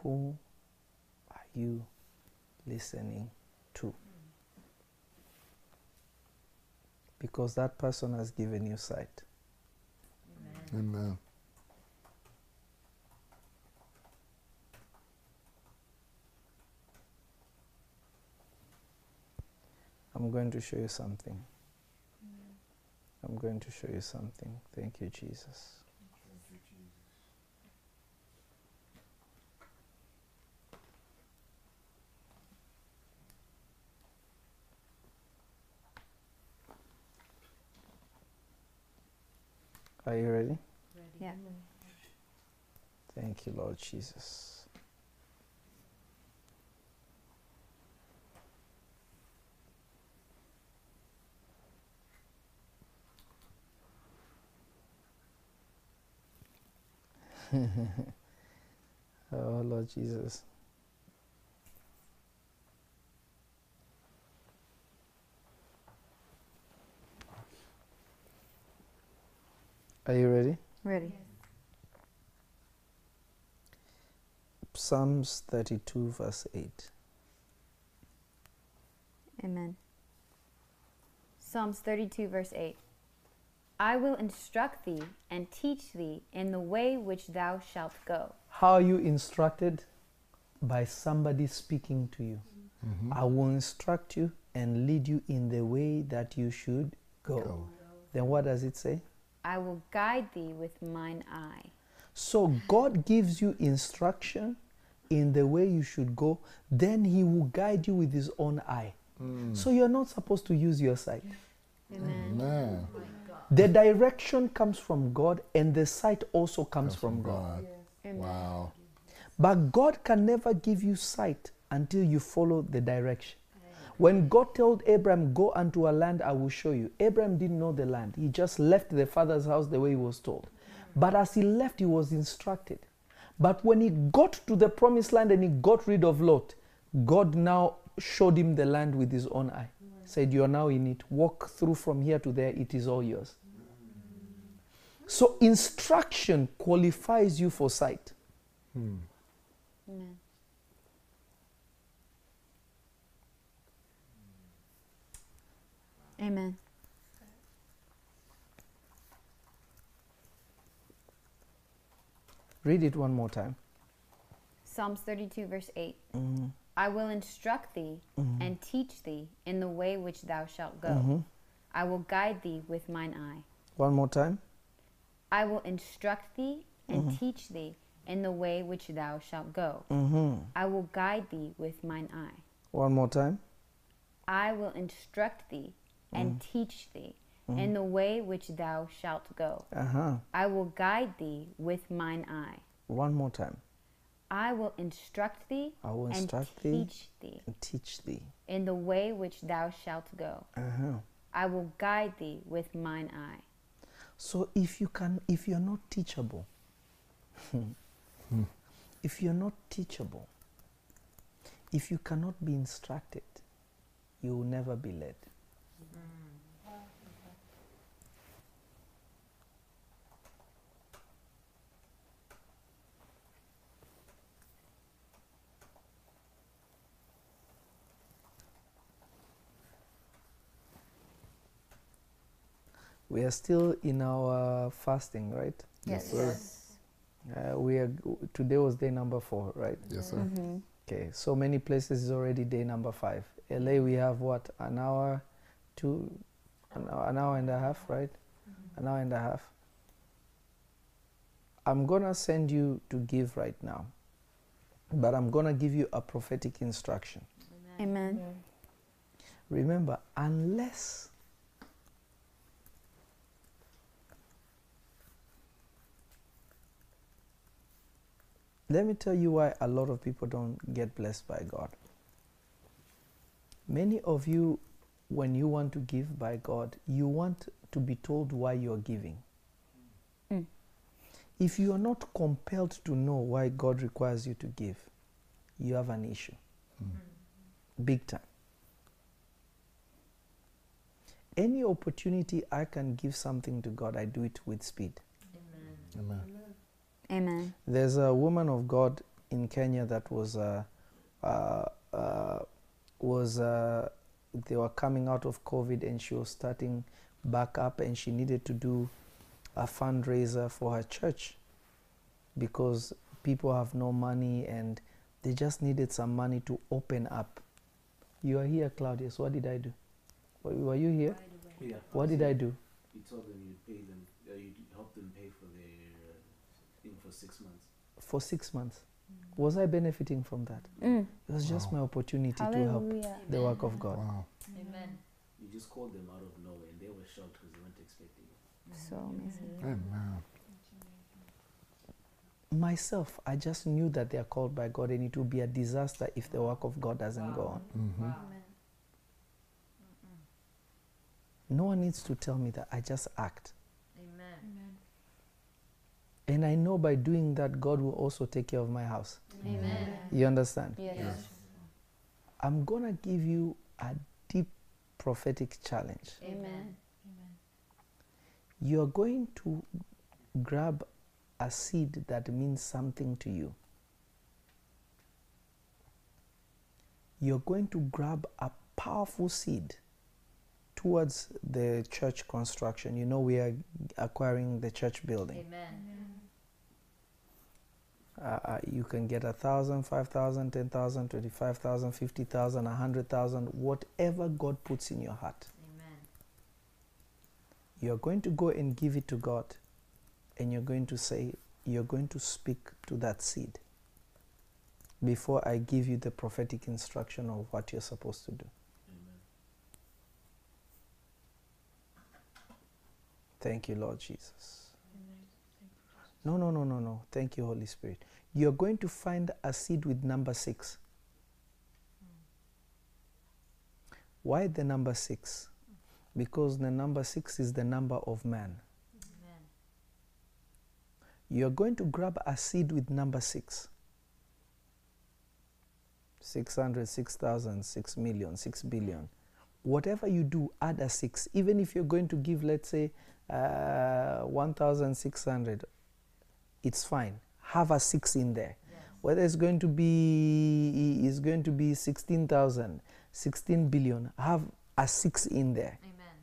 Who are you listening to? Because that person has given you sight. Amen. I'm going to show you something. I'm going to show you something. Thank you, Jesus. Are you ready? Yeah. Thank you, Lord Jesus. oh, Lord Jesus. Are you ready? Ready. Psalms 32, verse 8. Amen. Psalms 32, verse 8. I will instruct thee and teach thee in the way which thou shalt go. How are you instructed? By somebody speaking to you. Mm-hmm. I will instruct you and lead you in the way that you should go. Go. Then what does it say? I will guide thee with mine eye. So God gives you instruction in the way you should go, then He will guide you with His own eye. Mm. So you're not supposed to use your sight. Amen. Man. The direction comes from God, and the sight also comes from God. Amen. Wow. But God can never give you sight until you follow the direction. When God told Abraham, Go unto a land I will show you, Abraham didn't know the land. He just left the father's house the way he was told. But as he left, he was instructed. But when he got to the promised land and he got rid of Lot, God now showed him the land with his own eye. Said, You are now in it. Walk through from here to there, it is all yours. So, instruction qualifies you for sight. Hmm. Amen. Amen. Read it one more time. Psalms 32, verse 8. Mm-hmm. I will instruct thee and teach thee in the way which thou shalt go. I will guide thee with mine eye. One more time. I will instruct thee and teach thee in the way which thou shalt go. Mm-hmm. I will guide thee with mine eye. One more time. I will instruct thee and mm-hmm. teach thee in the way which thou shalt go. Uh huh. I will guide thee with mine eye. One more time. I will instruct thee I will and instruct thee teach thee and teach thee. in the way which thou shalt go. Uh huh. I will guide thee with mine eye. So if you can, if you're not teachable, if you're not teachable, if you cannot be instructed, you will never be led. We are still in our fasting, right? Yes, sir. Uh, we are today was day number four, right? Yes, sir. Mm-hmm. Okay, so many places is already day number five. LA, we have what an hour, two, an hour, an hour and a half, right? An hour and a half. I'm gonna send you to give right now, but I'm gonna give you a prophetic instruction. Amen. Remember, unless let me tell you why a lot of people don't get blessed by God. Many of you, when you want to give by God, you want to be told why you're giving. Mm. If you are not compelled to know why God requires you to give, you have an issue. Big time. Any opportunity I can give something to God, I do it with speed. Amen. Amen. There's a woman of God in Kenya that was uh, uh, uh, was uh, they were coming out of COVID and she was starting back up and she needed to do a fundraiser for her church because people have no money and they just needed some money to open up. You are here, Claudius. What did I do? Were were you here? Yeah. What did I do? You told them you pay them, uh, you help them pay for their thing for six months. For six months. Was I benefiting from that? Mm. It was just my opportunity to help Hallelujah. the work of God. Wow. Amen. You just called them out of nowhere, and they were shocked because they weren't expecting it. So amazing. Amen. Myself, I just knew that they are called by God, and it would be a disaster if the work of God doesn't go on. hmm Amen. No one needs to tell me that. I just act. Amen. And I know by doing that, God will also take care of my house. Amen. You understand? Yes. Yes. I'm going to give you a deep prophetic challenge. Amen. You're going to grab a seed that means something to you. You're going to grab a powerful seed towards the church construction. You know, we are acquiring the church building. Amen. Uh, uh, you can get a thousand, five thousand, ten thousand, twenty-five thousand, fifty thousand, a hundred thousand, whatever God puts in your heart. Amen. You're going to go and give it to God, and you're going to say, you're going to speak to that seed before I give you the prophetic instruction of what you're supposed to do. Amen. Thank you, Lord Jesus. No, no, no, no, no. Thank you, Holy Spirit. You're going to find a seed with number six. Why the number six? Because the number six is the number of man. Amen. You're going to grab a seed with number six. 600, 6,000, 6 million, 6 billion. Whatever you do, add a six. Even if you're going to give, let's say, uh, 1,600, it's fine. Have a six in there. Yes. Whether it's going to be is going to be 16,000, 16 billion, have a six in there. Amen.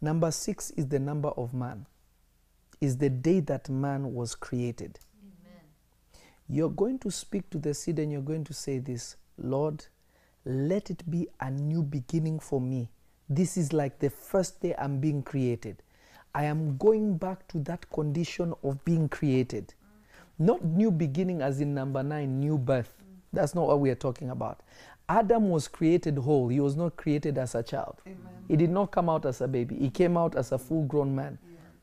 Number six is the number of man. Is the day that man was created. Amen. You're going to speak to the seed and you're going to say this Lord, let it be a new beginning for me. This is like the first day I'm being created. I am going back to that condition of being created. Not new beginning as in number nine, new birth. That's not what we are talking about. Adam was created whole. He was not created as a child. He did not come out as a baby. He came out as a full grown man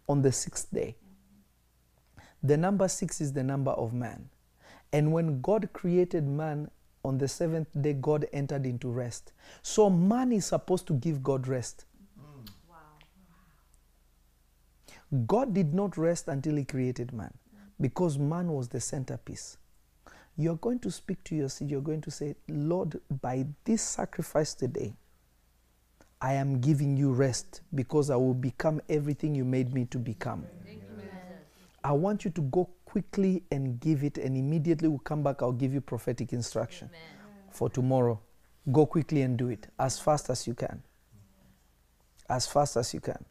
on the sixth day. The number six is the number of man. And when God created man on the seventh day, God entered into rest. So man is supposed to give God rest. Wow. God did not rest until he created man because man was the centerpiece. You're going to speak to your seed, you're going to say, Lord, by this sacrifice today, I am giving you rest because I will become everything you made me to become. Jesus. I want you to go quickly and give it, and immediately we'll come back. I'll give you prophetic instruction Amen. for tomorrow. Go quickly and do it as fast as you can. As fast as you can.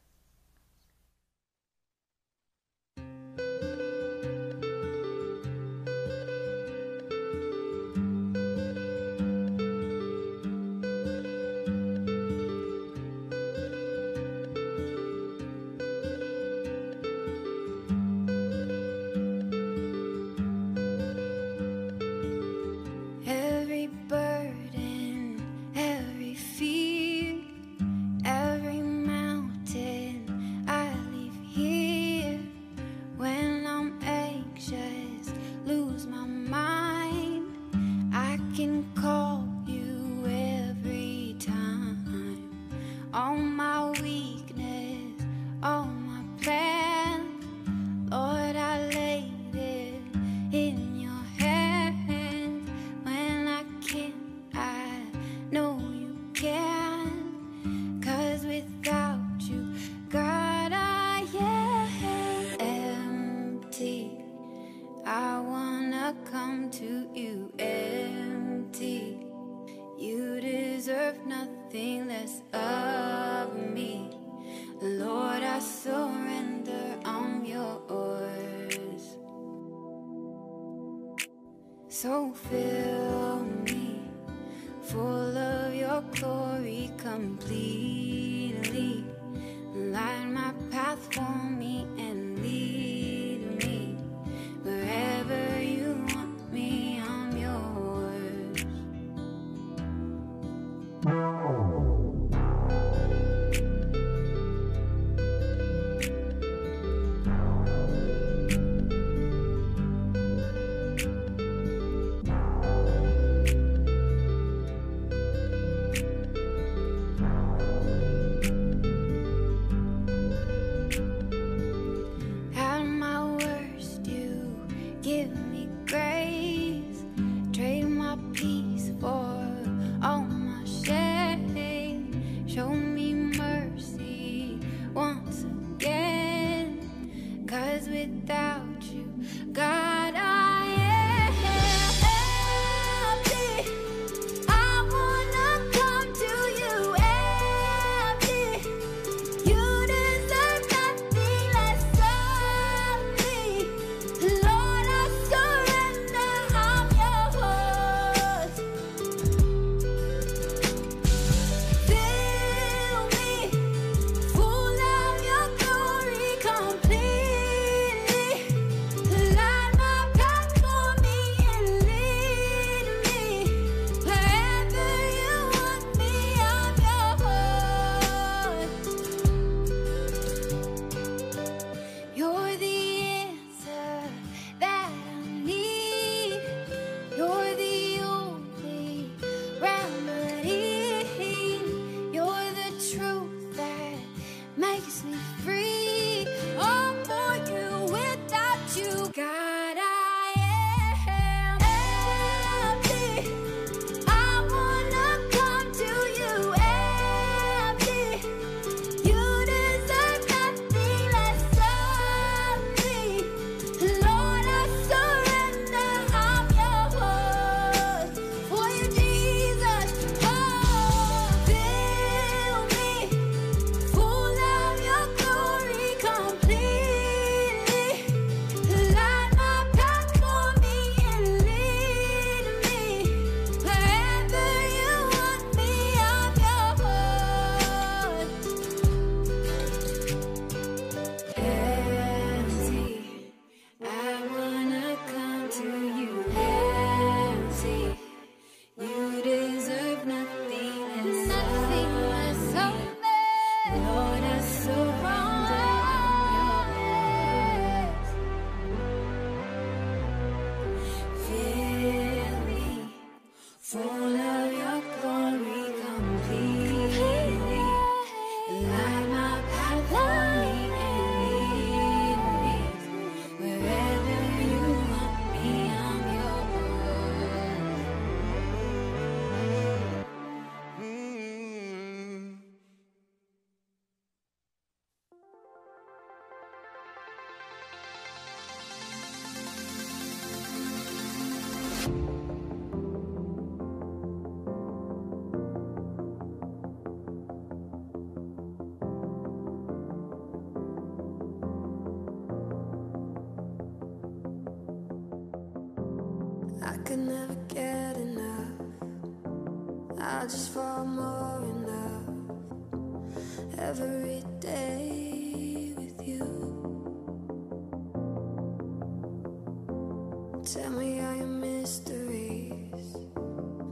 Tell me all your mysteries.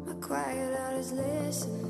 My quiet heart is listening.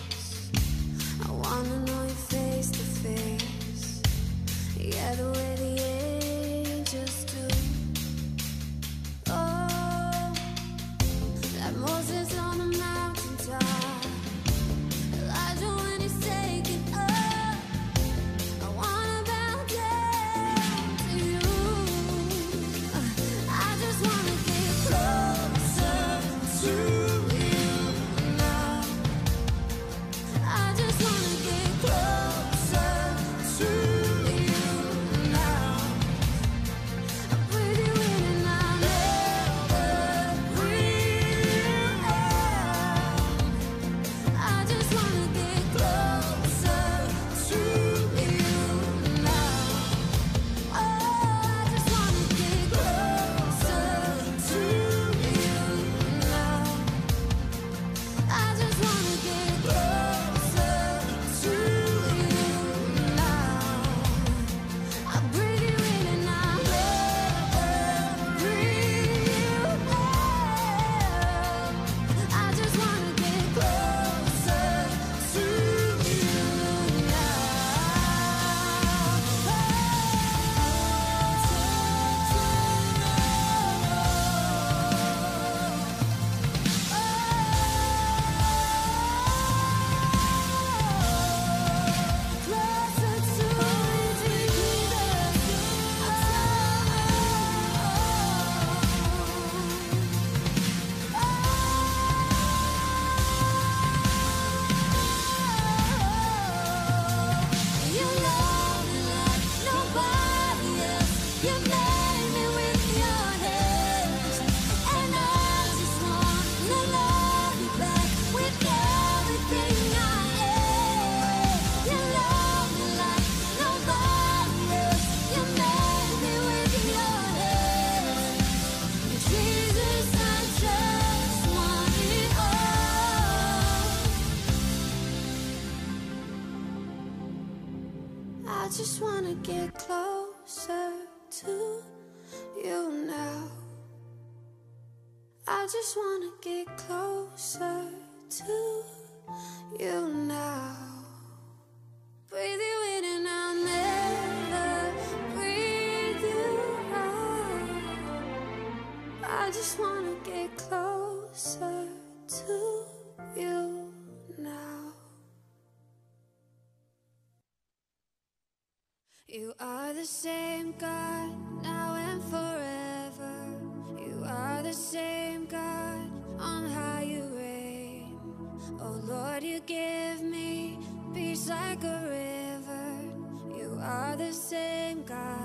just wanna get closer to you now. God,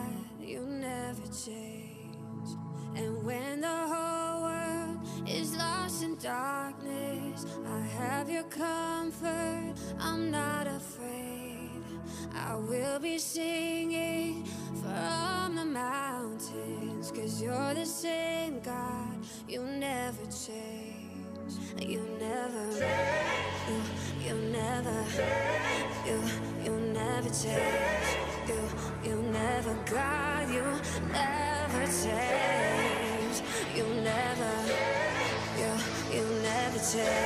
never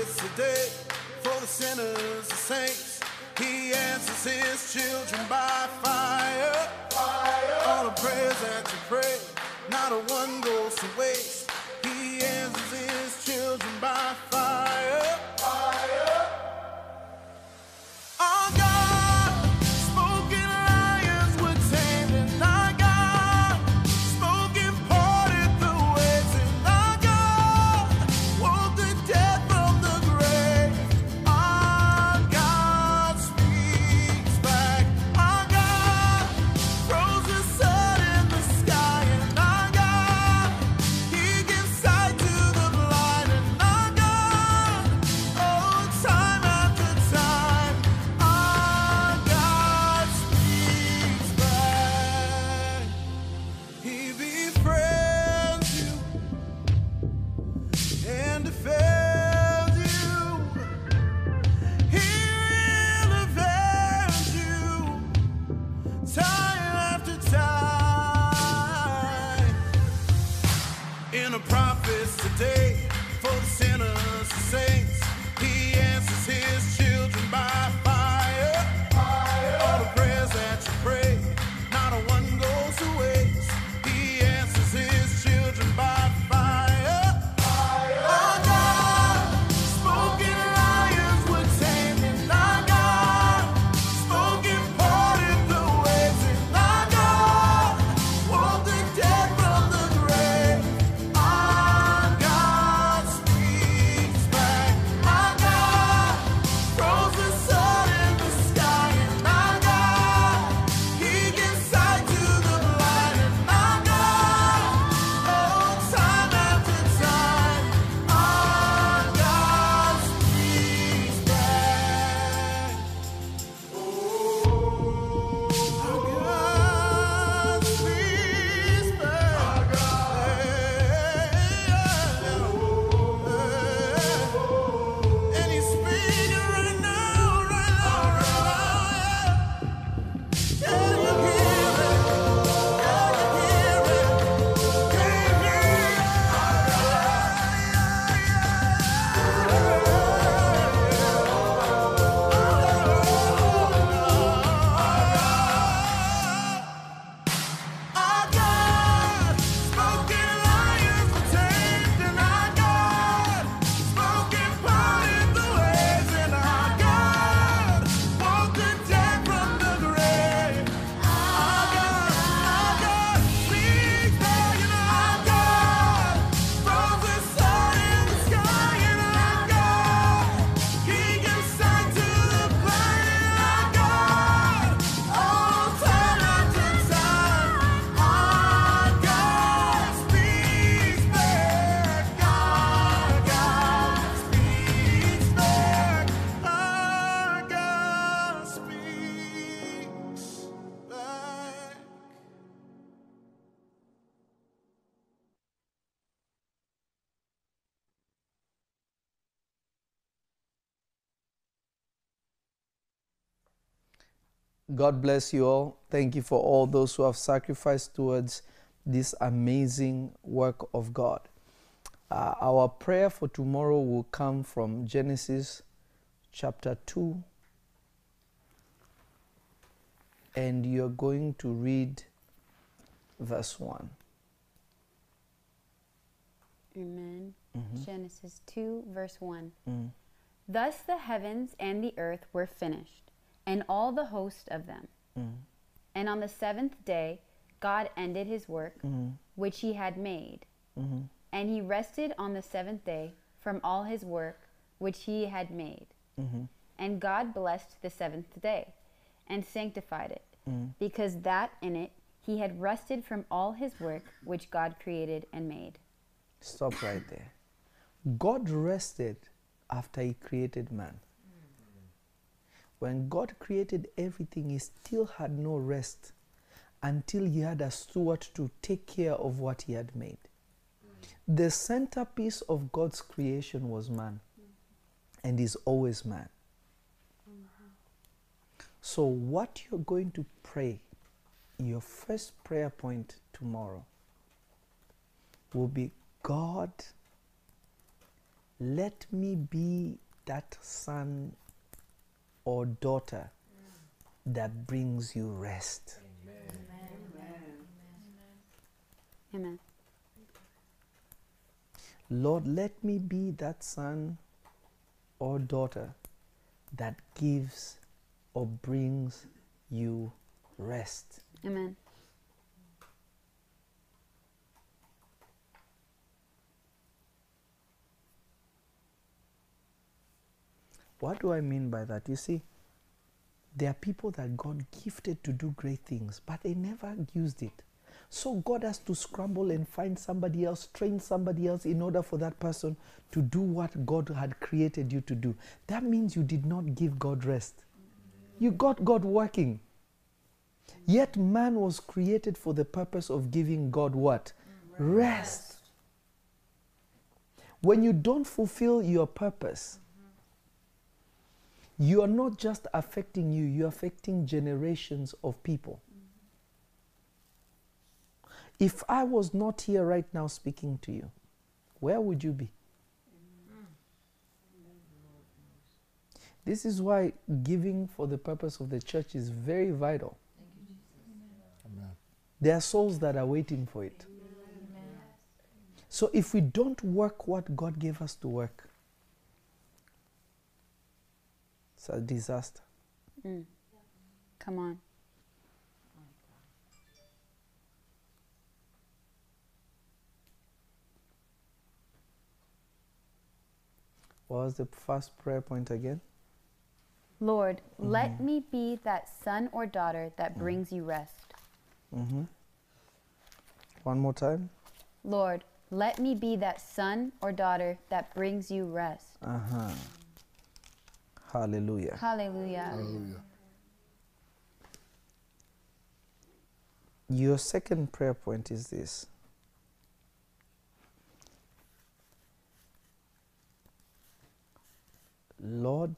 it's the day for the sinners, and saints. He answers his children by fire. fire. All the prayers that you pray, not a one goes to waste. God bless you all. Thank you for all those who have sacrificed towards this amazing work of God. Uh, our prayer for tomorrow will come from Genesis chapter 2, and you're going to read verse 1. Amen. Genesis 2, verse 1. Thus the heavens and the earth were finished, and all the host of them. Mm-hmm. And on the seventh day, God ended his work, mm-hmm. which he had made. Mm-hmm. And he rested on the seventh day from all his work which he had made. And God blessed the seventh day and sanctified it, because that in it he had rested from all his work which God created and made. Stop right there. God rested after He created man. When God created everything, He still had no rest until He had a steward to take care of what He had made. The centerpiece of God's creation was man, and is always man. So, what you're going to pray, your first prayer point tomorrow, will be God, let me be that son or daughter that brings you rest. Amen. Lord, let me be that son or daughter that gives or brings you rest. Amen. What do I mean by that? You see, there are people that God gifted to do great things, but they never used it. So God has to scramble and find somebody else, train somebody else in order for that person to do what God had created you to do. That means you did not give God rest. You got God working. Yet man was created for the purpose of giving God what? Rest. When you don't fulfill your purpose, you are not just affecting you, you're affecting generations of people. If I was not here right now speaking to you, where would you be? This is why giving for the purpose of the church is very vital. There are souls that are waiting for it. So if we don't work what God gave us to work, it's a disaster. Mm. Come on. What was the first prayer point again? Lord, let me be that son or daughter that brings you rest. Mm-hmm. One more time. Lord, let me be that son or daughter that brings you rest. Uh huh. Hallelujah. Hallelujah. Hallelujah. Your second prayer point is this Lord,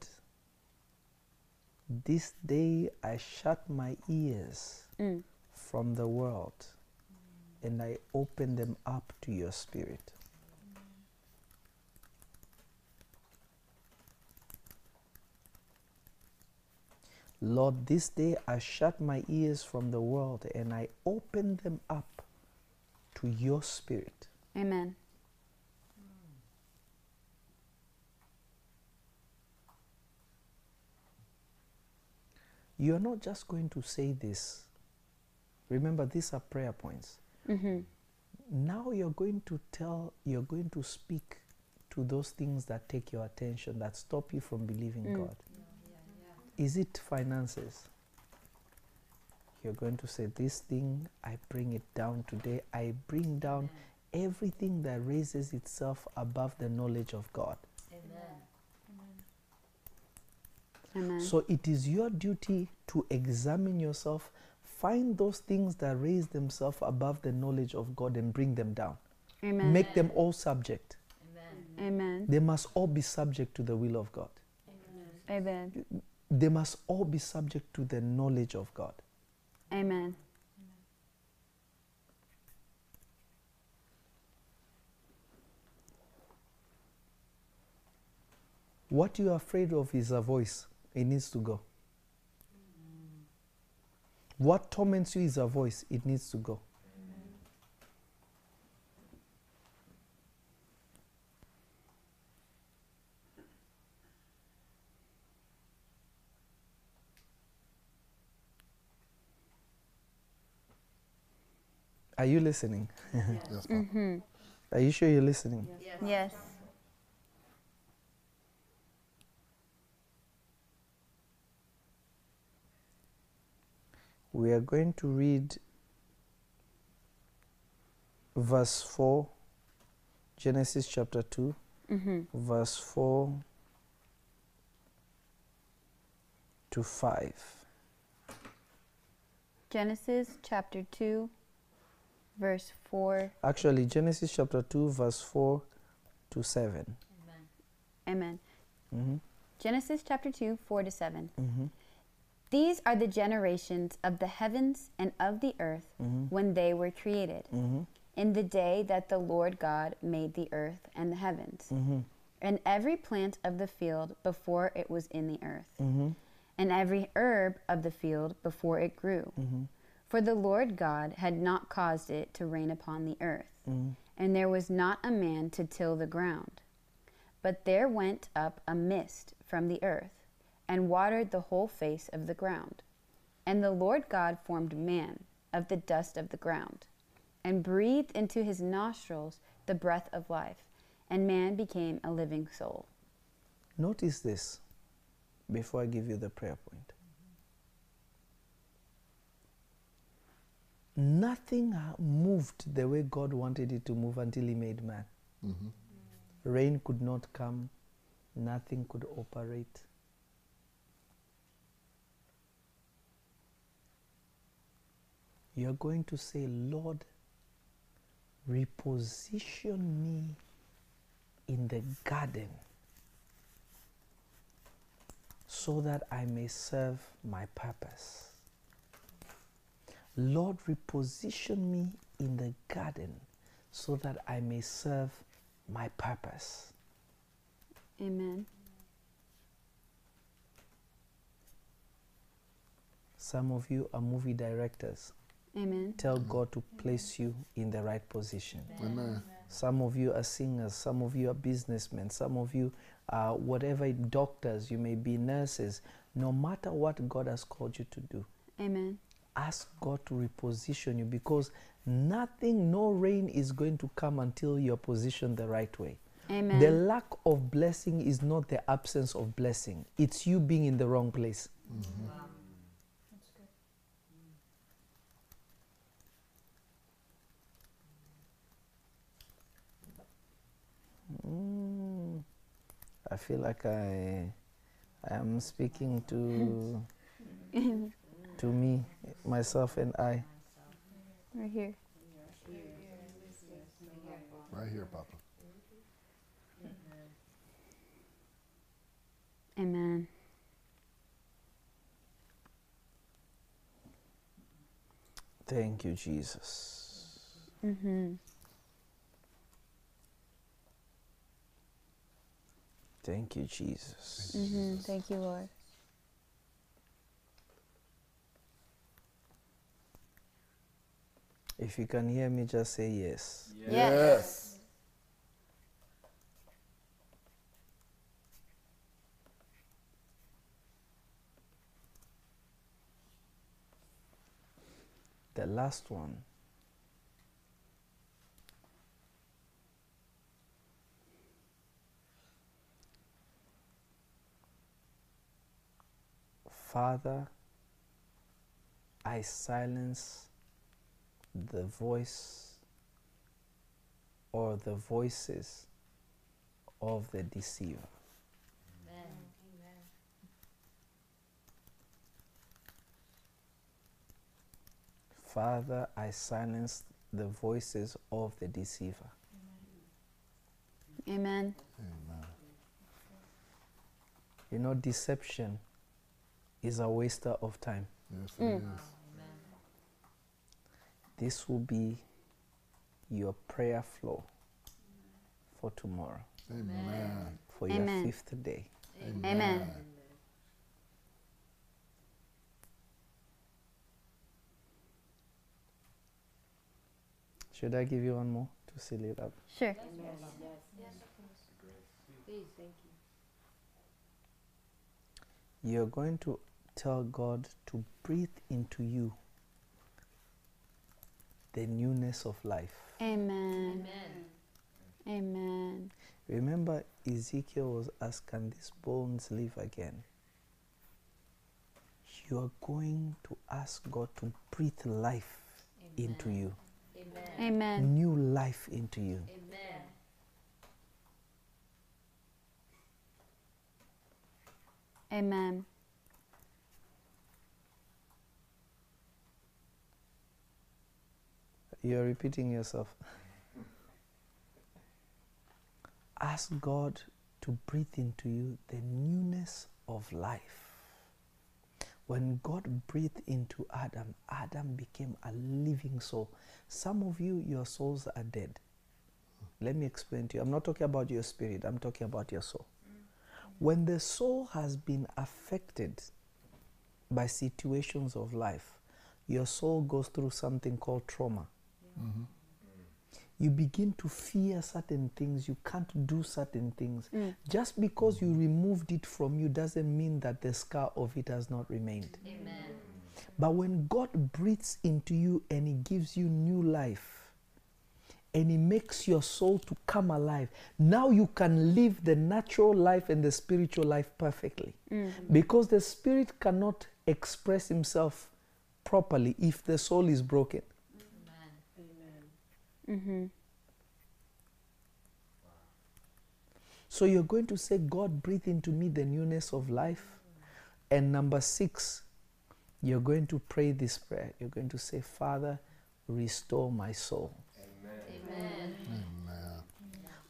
this day I shut my ears Mm. from the world and I open them up to your spirit. Lord, this day I shut my ears from the world and I open them up to your spirit. Amen. You are not just going to say this. Remember, these are prayer points. hmm Now you're going to tell, you're going to speak to those things that take your attention, that stop you from believing Mm. God. Is it finances? You're going to say, This thing, I bring it down today. I bring down everything that raises itself above the knowledge of God. Amen. So it is your duty to examine yourself, find those things that raise themselves above the knowledge of God and bring them down. Amen. Make them all subject. Amen. They must all be subject to the will of God. Amen. They must all be subject to the knowledge of God. Amen. What you are afraid of is a voice. It needs to go. What torments you is a voice. It needs to go. Are you listening? Yes, Papa. hmm Are you sure you're listening? Yes. We are going to read verse 4, Genesis chapter 2, hmm verse 4 to 5. Genesis chapter 2, verse 4. Actually, Genesis chapter 2, verse 4 to 7. Amen. hmm Genesis chapter 2, 4 to 7. hmm These are the generations of the heavens and of the earth hmm when they were created, hmm in the day that the Lord God made the earth and the heavens, hmm and every plant of the field before it was in the earth, hmm and every herb of the field before it grew. For the Lord God had not caused it to rain upon the earth, hmm and there was not a man to till the ground. But there went up a mist from the earth, and watered the whole face of the ground. And the Lord God formed man of the dust of the ground, and breathed into his nostrils the breath of life, and man became a living soul. Notice this before I give you the prayer point. Nothing moved the way God wanted it to move until He made man. Mhm. Rain could not come, nothing could operate. You're going to say, Lord, reposition me in the garden so that I may serve my purpose. Lord, reposition me in the garden so that I may serve my purpose. Amen. Some of you are movie directors. Amen. Tell God to place you in the right position. Amen. Some of you are singers, some of you are businessmen, some of you are whatever doctors, you may be nurses. No matter what God has called you to do, Amen. Ask God to reposition you because nothing, no rain is going to come until you're positioned the right way. Amen. The lack of blessing is not the absence of blessing, it's you being in the wrong place. Mm, I feel like I, I am speaking to to me, myself, and I. Right here. Right here, Papa. Amen. Thank you, Jesus. Mm-hmm. Thank you, Jesus. Mm-hmm. Thank you, Lord. If you can hear me, just say yes. Yes. The last one. Father, I silence the voice or the voices of the deceiver. Father, I silence the voices of the deceiver. Amen. Amen. You know, deception is a waster of time. Yes, it mm. is. This will be your prayer flow for tomorrow, Amen. for your Amen. fifth day. Amen. Should I give you one more to seal it up? Sure. Can you? Please, thank you. You're going to tell God to breathe into you the newness of life. Amen. Amen. Amen. Remember, Ezekiel was asked, Can these bones live again? You are going to ask God to breathe life into you, Amen. new life into you. Amen. Amen. You're repeating yourself. Ask God to breathe into you the newness of life. When God breathed into Adam, Adam became a living soul. Some of you, your souls are dead. Let me explain to you. I'm not talking about your spirit, I'm talking about your soul. When the soul has been affected by situations of life, your soul goes through something called trauma. Mm-hmm. You begin to fear certain things, you can't do certain things. Mm. Just because you removed it from you doesn't mean that the scar of it has not remained. Amen. But when God breathes into you and He gives you new life, and He makes your soul to come alive, now you can live the natural life and the spiritual life perfectly. Mm-hmm. Because the spirit cannot express himself properly if the soul is broken. Mm-hmm. So you're going to say, God, breathe into me the newness of life. And number six, you're going to pray this prayer. You're going to say, Father, restore my soul. Amen.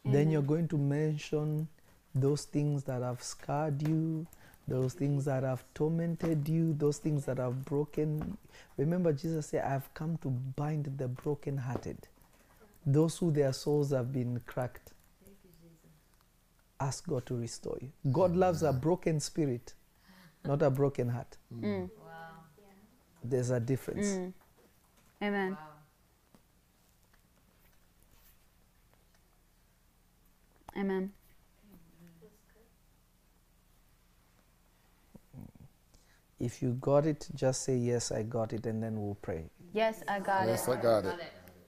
Then you're going to mention those things that have scarred you, those things that have tormented you, those things that have broken. Remember, Jesus said, I have come to bind the brokenhearted, those who their souls have been cracked. ask God to restore you. God loves a broken spirit, not a broken heart. Mm. There's a difference. Mm. Amen. Amen. If you got it, just say, Yes, I got it, and then we'll pray. Yes, I got Yes, it. I got it.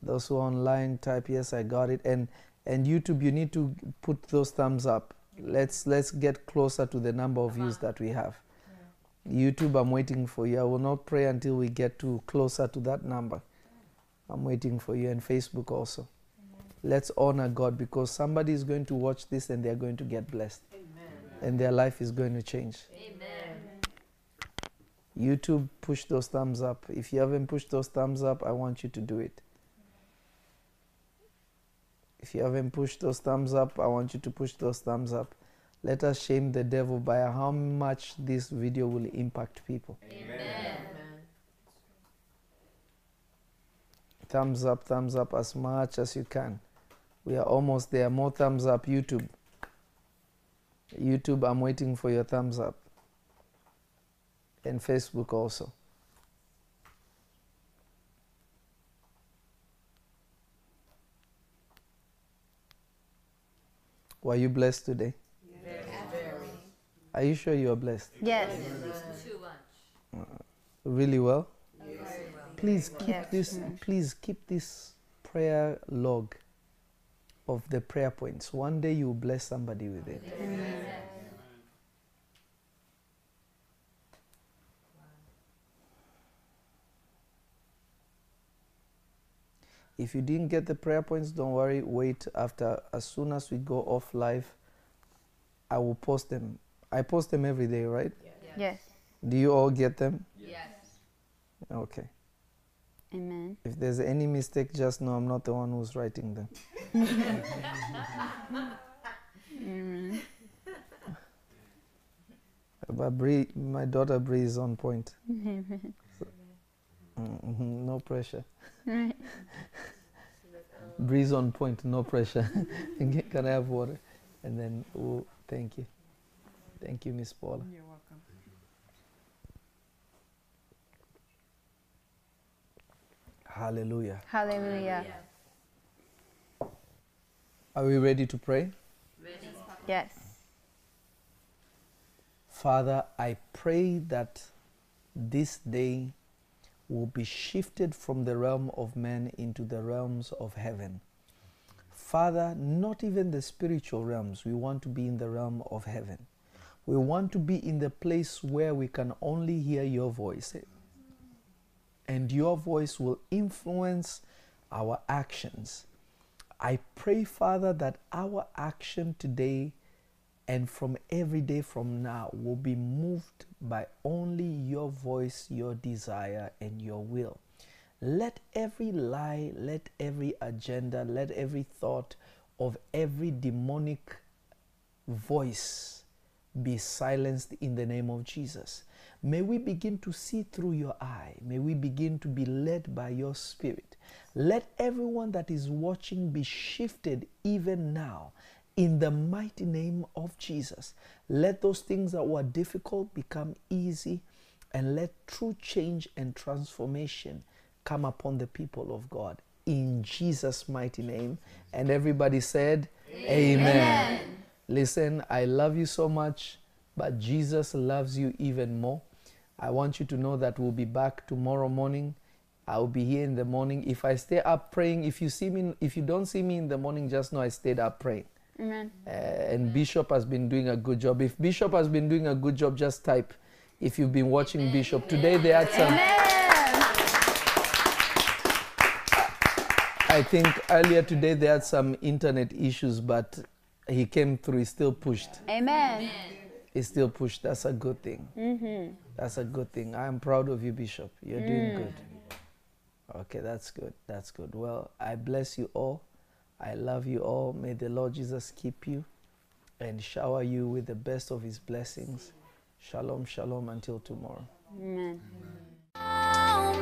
Those who are online, type, Yes, I got it. And, and YouTube, you need to put those thumbs up. Let's, let's get closer to the number of views that we have. YouTube, I'm waiting for you. I will not pray until we get to closer to that number. I'm waiting for you. And Facebook also. Let's honor God because somebody is going to watch this and they're going to get blessed. And their life is going to change. YouTube, push those thumbs up. If you haven't pushed those thumbs up, I want you to do it. If you haven't pushed those thumbs up, I want you to push those thumbs up. Let us shame the devil by how much this video will impact people. Amen. Thumbs up, thumbs up as much as you can. We are almost there. More thumbs up, YouTube. YouTube, I'm waiting for your thumbs up. And Facebook also. Were you blessed today? Are you sure you are blessed? Yes. Too much. Really well? Yes. Please keep Yes. this please keep this prayer log of the prayer points. One day you will bless somebody with it. If you didn't get the prayer points, don't worry. Wait after as soon as we go off live, I will post them. I post them every day, right? Yes. Do you all get them? Yes. Okay. Amen. If there's any mistake, just know I'm not the one who's writing them. Amen. But Bree, my daughter Bree is on point. Mhm, no pressure. Right. Bree's on point, no pressure. Can I have water? And then, oh, thank you. Thank you, Miss Paula. You're welcome. Hallelujah. Hallelujah. Are we ready to pray? Yes. Father, I pray that this day will be shifted from the realm of men into the realms of heaven. Father, not even the spiritual realms, we want to be in the realm of heaven. We want to be in the place where we can only hear your voice. And your voice will influence our actions. I pray, Father, that our action today and from every day from now will be moved by only your voice, your desire, and your will. Let every lie, let every agenda, let every thought of every demonic voice be silenced in the name of Jesus. May we begin to see through your eye. May we begin to be led by your spirit. Let everyone that is watching be shifted even now in the mighty name of Jesus. Let those things that were difficult become easy and let true change and transformation come upon the people of God. In Jesus' mighty name. And everybody said, Amen. Listen, I love you so much, but Jesus loves you even more. I want you to know that we'll be back tomorrow morning. I'll be here in the morning. If I stay up praying, if you see me, if you don't see me in the morning, just know I stayed up praying. Amen. Uh, and Bishop has been doing a good job. If Bishop has been doing a good job, just type. If you've been watching Bishop today, they had some. I think earlier today they had some internet issues, but he came through. He still pushed. Amen. He still pushed. That's a good thing. Mm-hmm. That's a good thing. I'm proud of you, Bishop. You're doing good. Okay, that's good. That's good. Well, I bless you all. I love you all. May the Lord Jesus keep you and shower you with the best of his blessings. Shalom, shalom until tomorrow. Amen. Amen. Oh